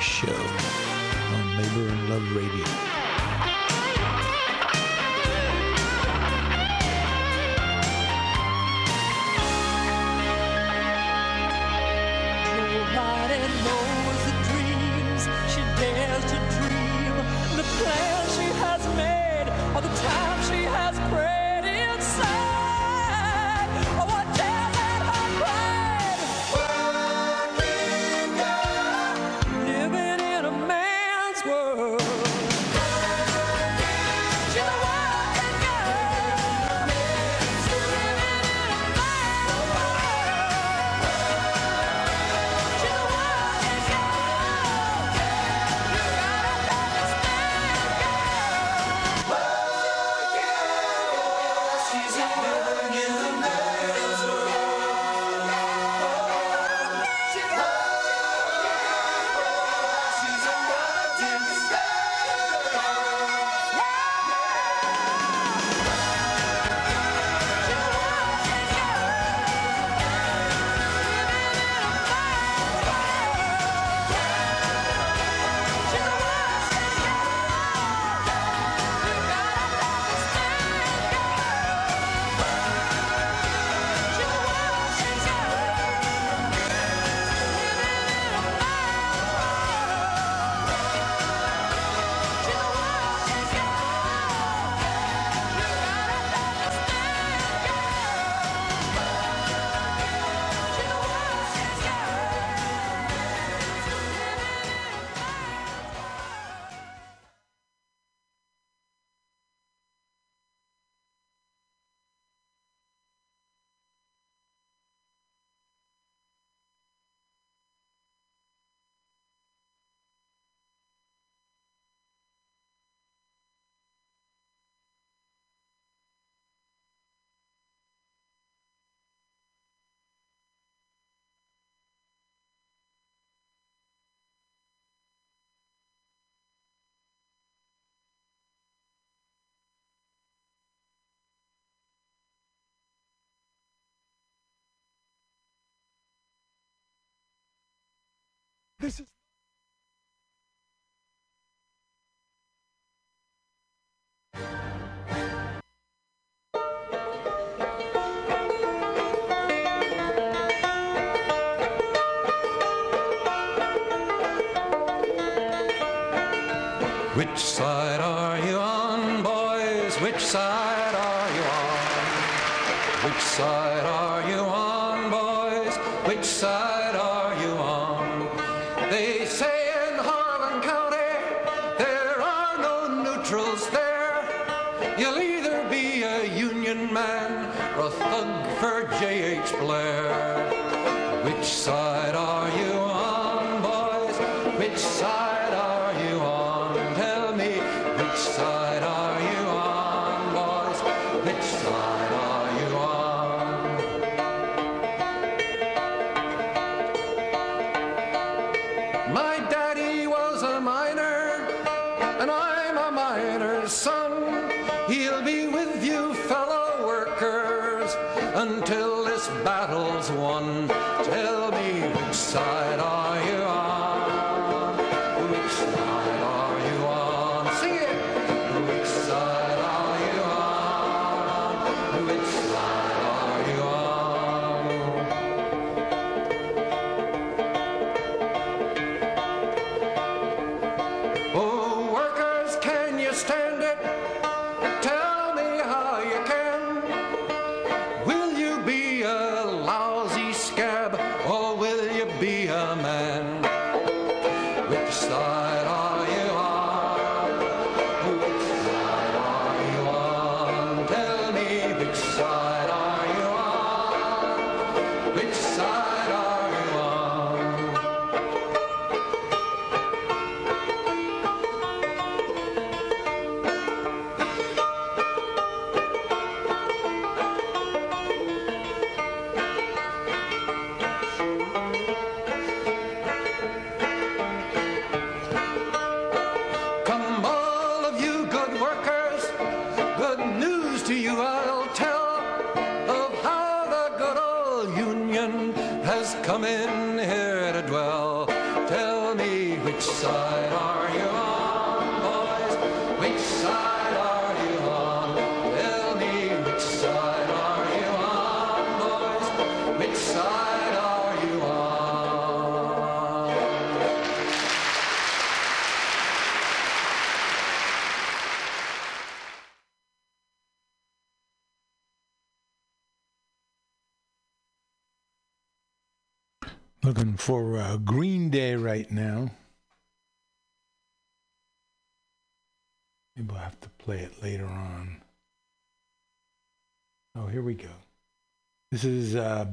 Show on Labor and Love Radio. This is J.H.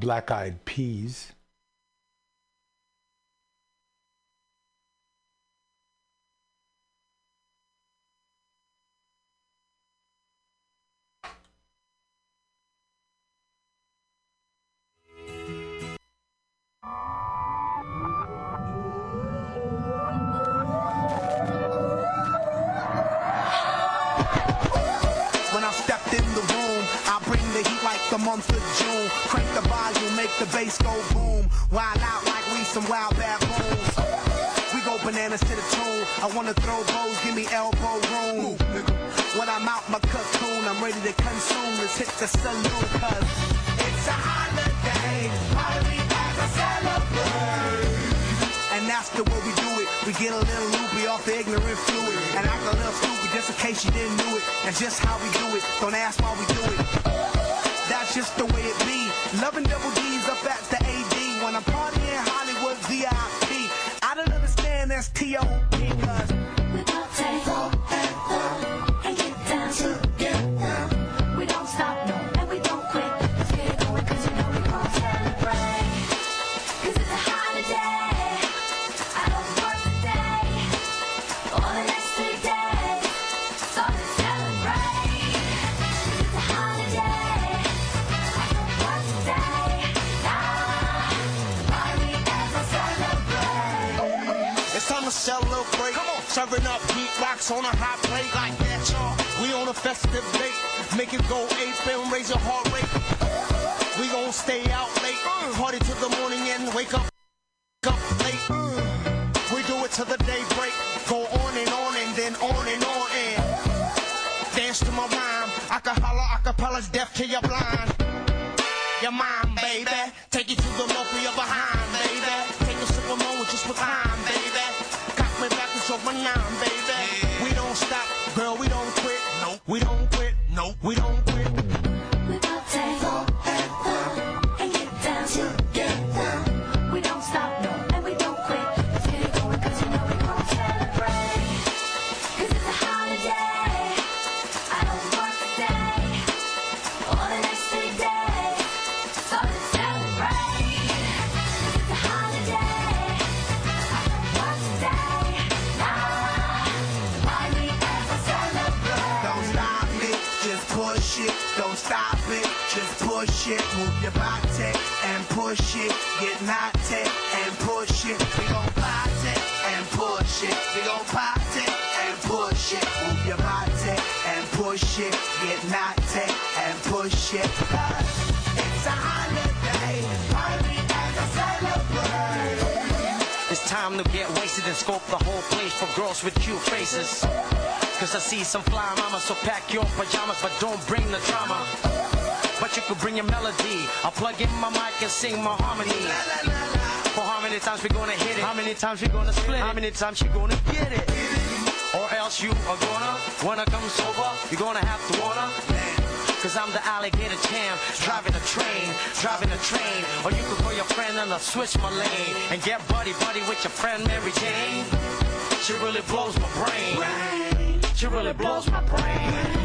Black Eyed Peas. Celebrate. Come on. Serving up heat rocks on a hot plate like that, y'all. We on a festive date. Make it go ape and raise your heart rate. We gon' stay out late. Mm. Party till the morning and wake up, up late. Mm. We do it till the day break. Go on and on and then on and on and dance to my rhyme. Acapella, acapella's deaf till you're blind. It. Move your body and push it. Get naughty and push it. We gon' party and push it. We gon' party and push it. Move your body and push it. Get naughty and push it. 'Cause it's a holiday. Party as I celebrate. It's time to get wasted and scope the whole place for girls with cute faces. Cause I see some fly mamas, so pack your pajamas, but don't bring the drama. But you could bring your melody. I'll plug in my mic and sing my harmony. For how many times we gonna hit it? How many times we gonna split it? How many times you gonna get it? Or else you are gonna wanna come sober. You're gonna have to wanna. Cause I'm the alligator champ, driving a train, driving a train. Or you could call your friend and I'll switch my lane and get buddy buddy with your friend Mary Jane. She really blows my brain. She really blows my brain.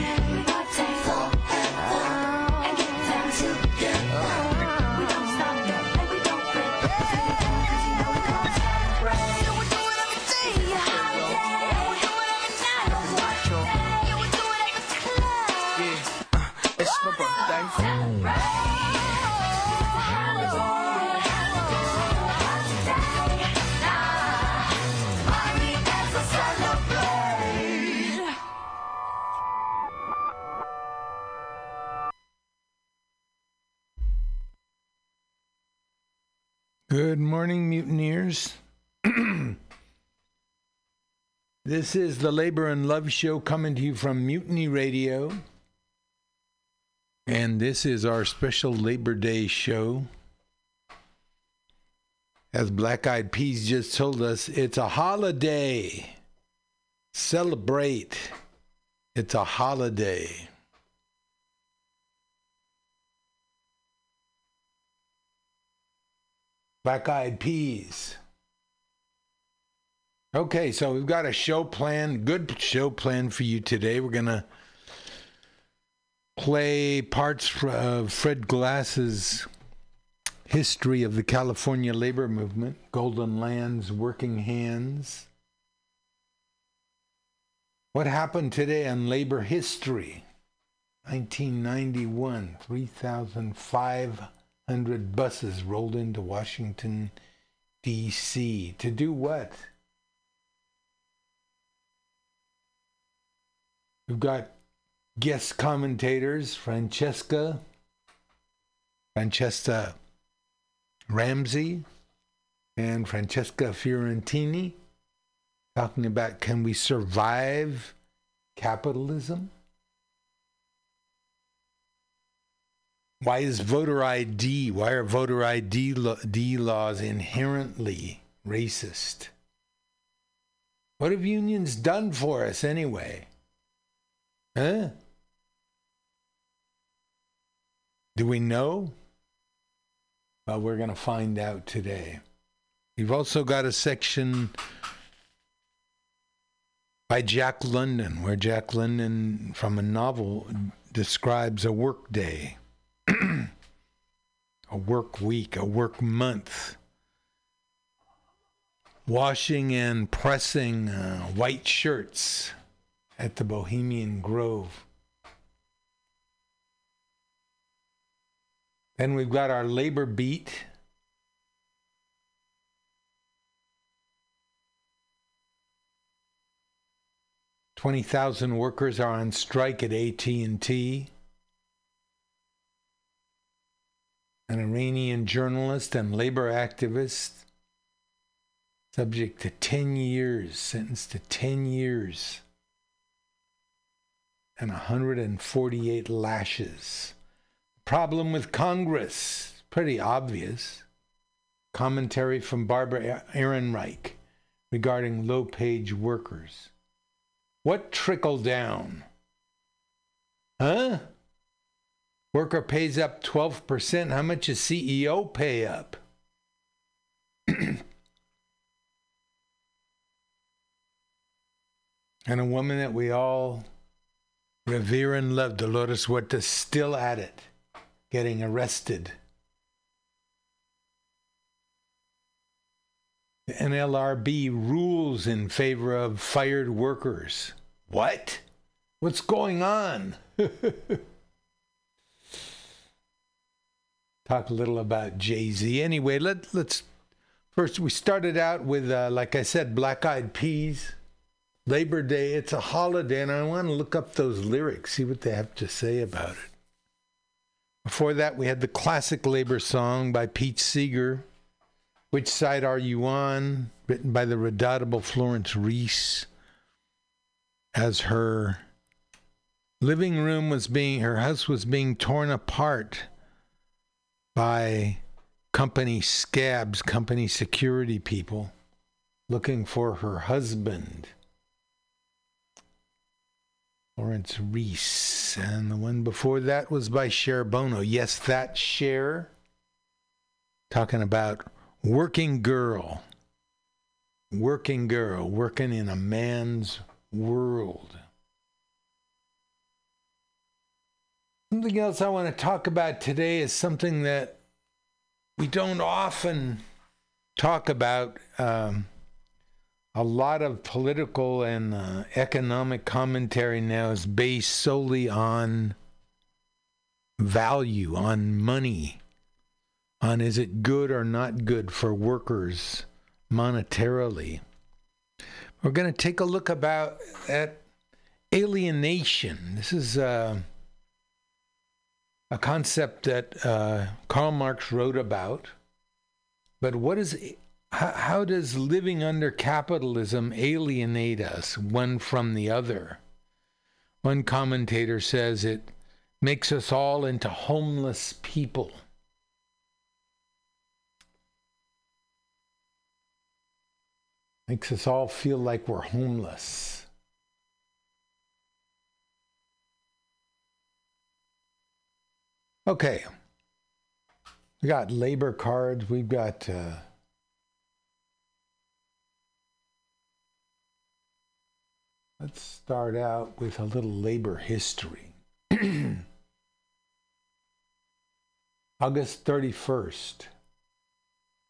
Good morning, mutineers. This is the Labor and Love Show coming to you from Mutiny Radio. And this is our special Labor Day show. As Black Eyed Peas just told us, it's a holiday. Celebrate. It's a holiday. Black Eyed Peas. Okay, so we've got a show plan, good show plan for you today. We're going to play parts of uh, Fred Glass's history of the California labor movement, Golden Lands, Working Hands. What happened today on labor history? 1991, 3,500 buses rolled into Washington, D.C. To do what? We've got guest commentators Francesca, Francesca Ramsey, and Francesca Fiorentini talking about can we survive capitalism? Why is voter ID, why are voter ID lo- D laws inherently racist? What have unions done for us anyway? Huh? Do we know? Well, we're going to find out today. We've also got a section by Jack London, where Jack London, from a novel, describes a work day, a work week, a work month. Washing and pressing uh, white shirts at the Bohemian Grove. Then we've got our labor beat. Twenty thousand workers are on strike at AT and T. An Iranian journalist and labor activist subject to ten years, sentenced to ten years and 148 lashes. Problem with Congress, pretty obvious. Commentary from Barbara Ehrenreich regarding low page workers. What trickle down? Huh? Worker pays up 12%. How much does CEO pay up? and a woman that we all revere and love, Dolores Huerta, still at it, getting arrested. The NLRB rules in favor of fired workers. What? What's going on? Talk a little about Jay Z. Anyway, let, let's first, we started out with, uh, like I said, Black Eyed Peas. Labor Day, it's a holiday, and I want to look up those lyrics, see what they have to say about it. Before that, we had the classic labor song by Pete Seeger, Which Side Are You On? written by the redoubtable Florence Reese, as her living room was being, her house was being torn apart by company scabs, company security people looking for her husband. Lawrence Reese. And the one before that was by Cher Bono. Yes, that Cher. Talking about working girl. Working girl, working in a man's world. Something else I want to talk about today is something that we don't often talk about. Um, a lot of political and uh, economic commentary now is based solely on value, on money, on is it good or not good for workers monetarily. We're going to take a look about at alienation. This is uh, a concept that uh, Karl Marx wrote about. But what is How, how does living under capitalism alienate us one from the other? One commentator says it makes us all into homeless people. Makes us all feel like we're homeless. Okay. We got labor cards. We've got. Uh, let's start out with a little labor history. August 31st.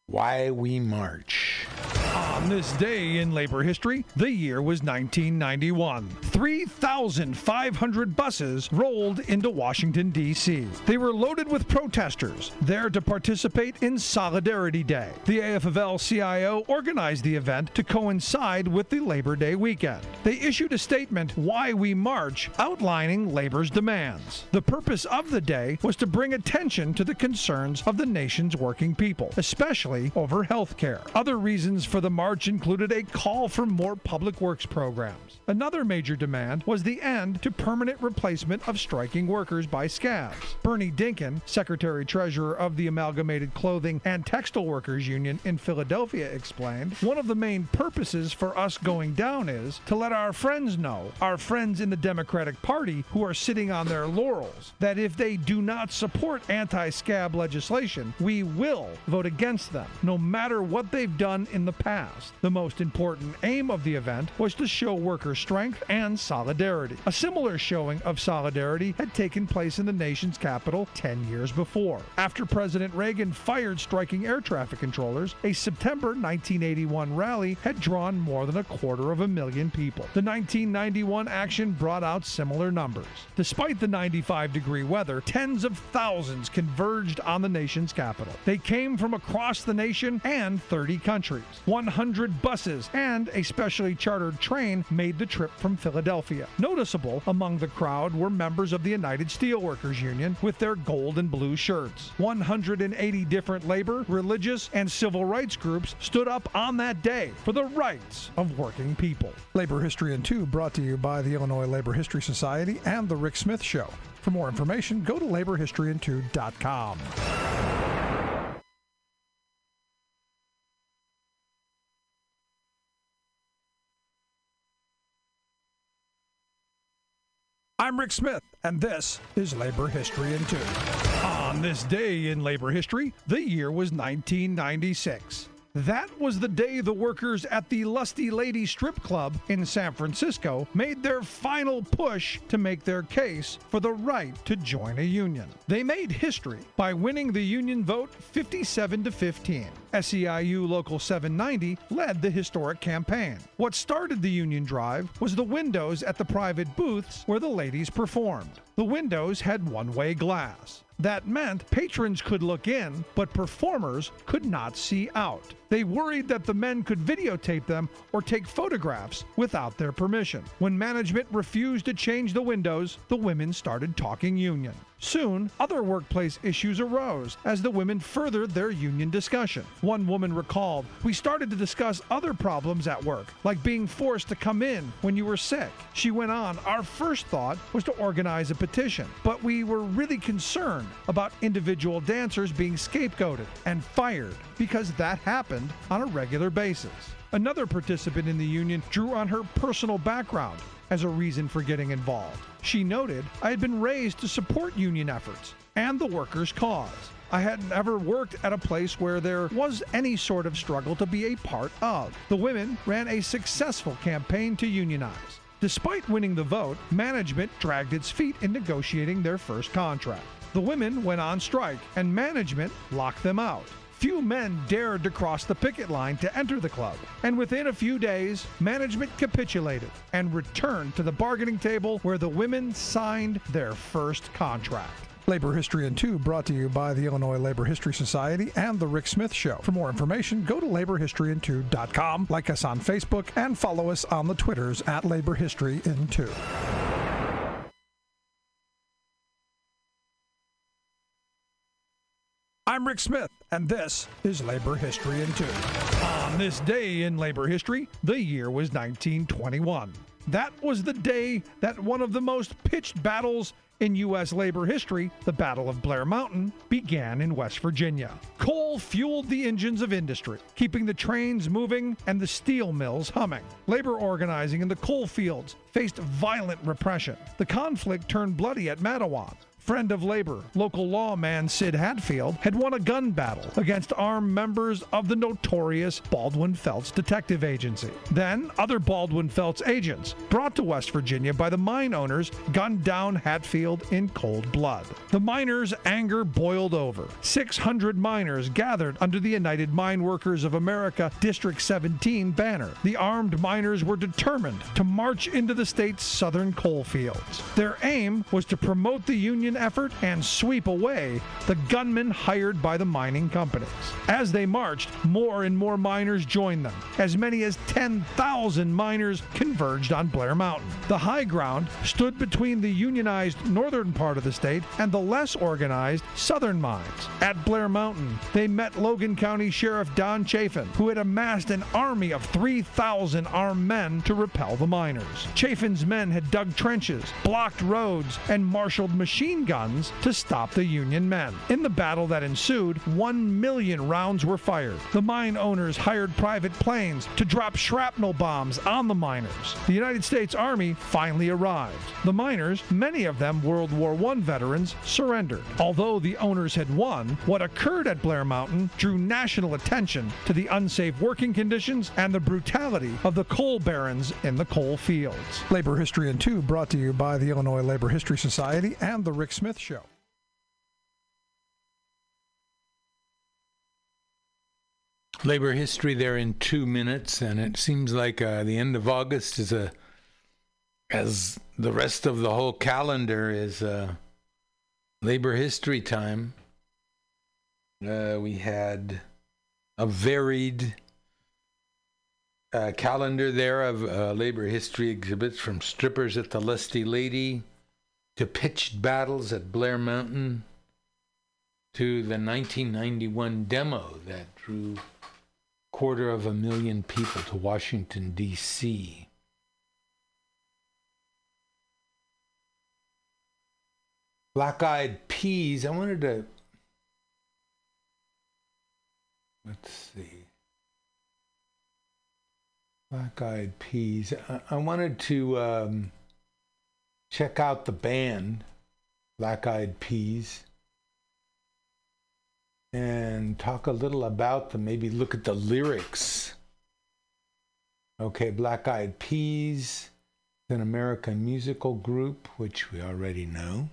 Why we march. On this day in labor history, the year was 1991. 3,500 buses rolled into Washington, D.C. They were loaded with protesters, there to participate in Solidarity Day. The AFL CIO organized the event to coincide with the Labor Day weekend. They issued a statement, Why We March, outlining labor's demands. The purpose of the day was to bring attention to the concerns of the nation's working people, especially over health care. Other reasons for the march included a call for more public works programs. Another major demand was the end to permanent replacement of striking workers by scabs. Bernie Dinkin, Secretary Treasurer of the Amalgamated Clothing and Textile Workers Union in Philadelphia, explained One of the main purposes for us going down is to let our friends know, our friends in the Democratic Party who are sitting on their laurels, that if they do not support anti scab legislation, we will vote against them, no matter what they've done in the past. The most important aim of the event was to show worker strength and solidarity. A similar showing of solidarity had taken place in the nation's capital 10 years before. After President Reagan fired striking air traffic controllers, a September 1981 rally had drawn more than a quarter of a million people. The 1991 action brought out similar numbers. Despite the 95 degree weather, tens of thousands converged on the nation's capital. They came from across the nation and 30 countries. 100 buses and a specially chartered train made the trip from Philadelphia. Noticeable among the crowd were members of the United Steelworkers Union with their gold and blue shirts. 180 different labor, religious, and civil rights groups stood up on that day for the rights of working people. Labor History in 2 brought to you by the Illinois Labor History Society and The Rick Smith Show. For more information, go to laborhistoryin2.com. I'm Rick Smith, and this is Labor History in Two. On this day in labor history, the year was 1996. That was the day the workers at the Lusty Lady Strip Club in San Francisco made their final push to make their case for the right to join a union. They made history by winning the union vote 57 to 15. SEIU Local 790 led the historic campaign. What started the union drive was the windows at the private booths where the ladies performed. The windows had one way glass. That meant patrons could look in, but performers could not see out. They worried that the men could videotape them or take photographs without their permission. When management refused to change the windows, the women started talking union. Soon, other workplace issues arose as the women furthered their union discussion. One woman recalled, We started to discuss other problems at work, like being forced to come in when you were sick. She went on, Our first thought was to organize a petition, but we were really concerned about individual dancers being scapegoated and fired because that happened on a regular basis. Another participant in the union drew on her personal background as a reason for getting involved. She noted, I had been raised to support union efforts and the workers' cause. I hadn't ever worked at a place where there was any sort of struggle to be a part of. The women ran a successful campaign to unionize. Despite winning the vote, management dragged its feet in negotiating their first contract. The women went on strike, and management locked them out. Few men dared to cross the picket line to enter the club, and within a few days, management capitulated and returned to the bargaining table where the women signed their first contract. Labor History in 2 brought to you by the Illinois Labor History Society and The Rick Smith Show. For more information, go to laborhistoryin2.com, like us on Facebook, and follow us on the Twitters at Labor History in 2. I'm Rick Smith, and this is Labor History in Two. On this day in labor history, the year was 1921. That was the day that one of the most pitched battles in U.S. labor history, the Battle of Blair Mountain, began in West Virginia. Coal fueled the engines of industry, keeping the trains moving and the steel mills humming. Labor organizing in the coal fields faced violent repression. The conflict turned bloody at Matewan. Friend of labor, local lawman Sid Hatfield had won a gun battle against armed members of the notorious Baldwin Felts Detective Agency. Then, other Baldwin Felts agents, brought to West Virginia by the mine owners, gunned down Hatfield in cold blood. The miners' anger boiled over. 600 miners gathered under the United Mine Workers of America District 17 banner. The armed miners were determined to march into the state's southern coal fields. Their aim was to promote the Union effort and sweep away the gunmen hired by the mining companies. As they marched, more and more miners joined them. As many as 10,000 miners converged on Blair Mountain. The high ground stood between the unionized northern part of the state and the less organized southern mines. At Blair Mountain, they met Logan County Sheriff Don Chafin, who had amassed an army of 3,000 armed men to repel the miners. Chafin's men had dug trenches, blocked roads, and marshaled machine guns to stop the Union men. In the battle that ensued, one million rounds were fired. The mine owners hired private planes to drop shrapnel bombs on the miners. The United States Army finally arrived. The miners, many of them World War I veterans, surrendered. Although the owners had won, what occurred at Blair Mountain drew national attention to the unsafe working conditions and the brutality of the coal barons in the coal fields. Labor History in Two brought to you by the Illinois Labor History Society and the Rick Smith Show. labor history there in two minutes, and it seems like uh, the end of August is a, as the rest of the whole calendar is uh, labor history time. Uh, we had a varied uh, calendar there of uh, labor history exhibits from strippers at the Lusty Lady to pitched battles at Blair Mountain to the 1991 demo that drew quarter of a million people to Washington, D.C. Black Eyed Peas, I wanted to. Let's see. Black Eyed Peas. I, I wanted to um, check out the band, Black Eyed Peas and talk a little about them, maybe look at the lyrics. Okay, Black Eyed Peas, an American musical group, which we already know.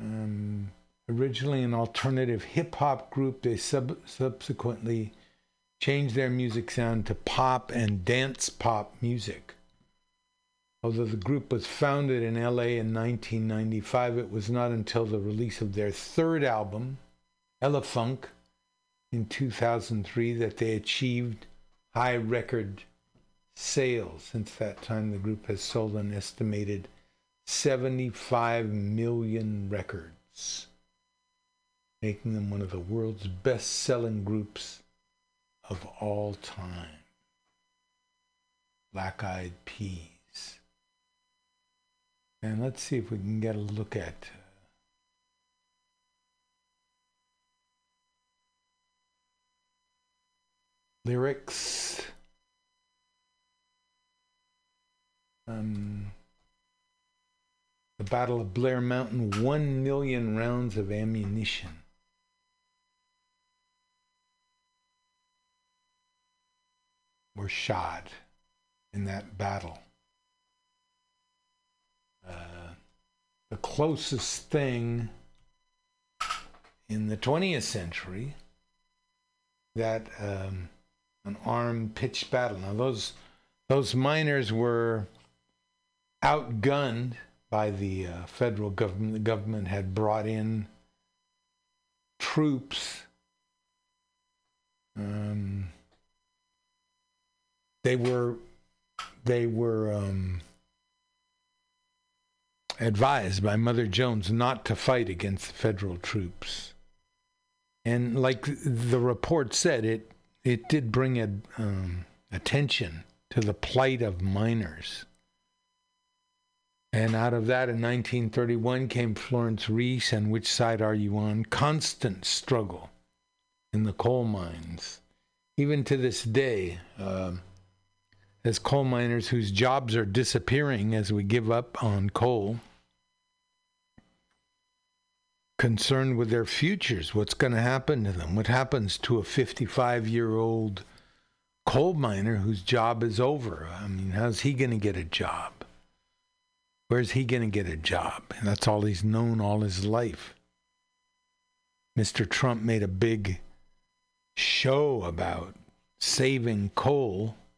Um, originally an alternative hip hop group, they sub- subsequently changed their music sound to pop and dance pop music. Although the group was founded in LA in 1995, it was not until the release of their third album, Elephunk, in 2003 that they achieved high record sales. Since that time, the group has sold an estimated 75 million records, making them one of the world's best selling groups of all time. Black Eyed Peas. And let's see if we can get a look at. uh, lyrics. Um, the Battle of Blair Mountain, one million rounds of ammunition. Were shot in that battle. Uh, the closest thing in the 20th century that um, an armed pitched battle. Now those those miners were outgunned by the uh, federal government. The government had brought in troops. Um, they were they were um, advised by Mother Jones not to fight against federal troops. And like the report said, it it did bring a, um, attention to the plight of miners. And out of that, in 1931 came Florence Reese and Which Side Are You On? Constant struggle in the coal mines. Even to this day, um, as coal miners whose jobs are disappearing as we give up on coal, concerned with their futures, what's going to happen to them, what happens to a 55 year old coal miner whose job is over. I mean, how's he going to get a job? Where's he going to get a job? And that's all he's known all his life. Mr. Trump made a big show about saving coal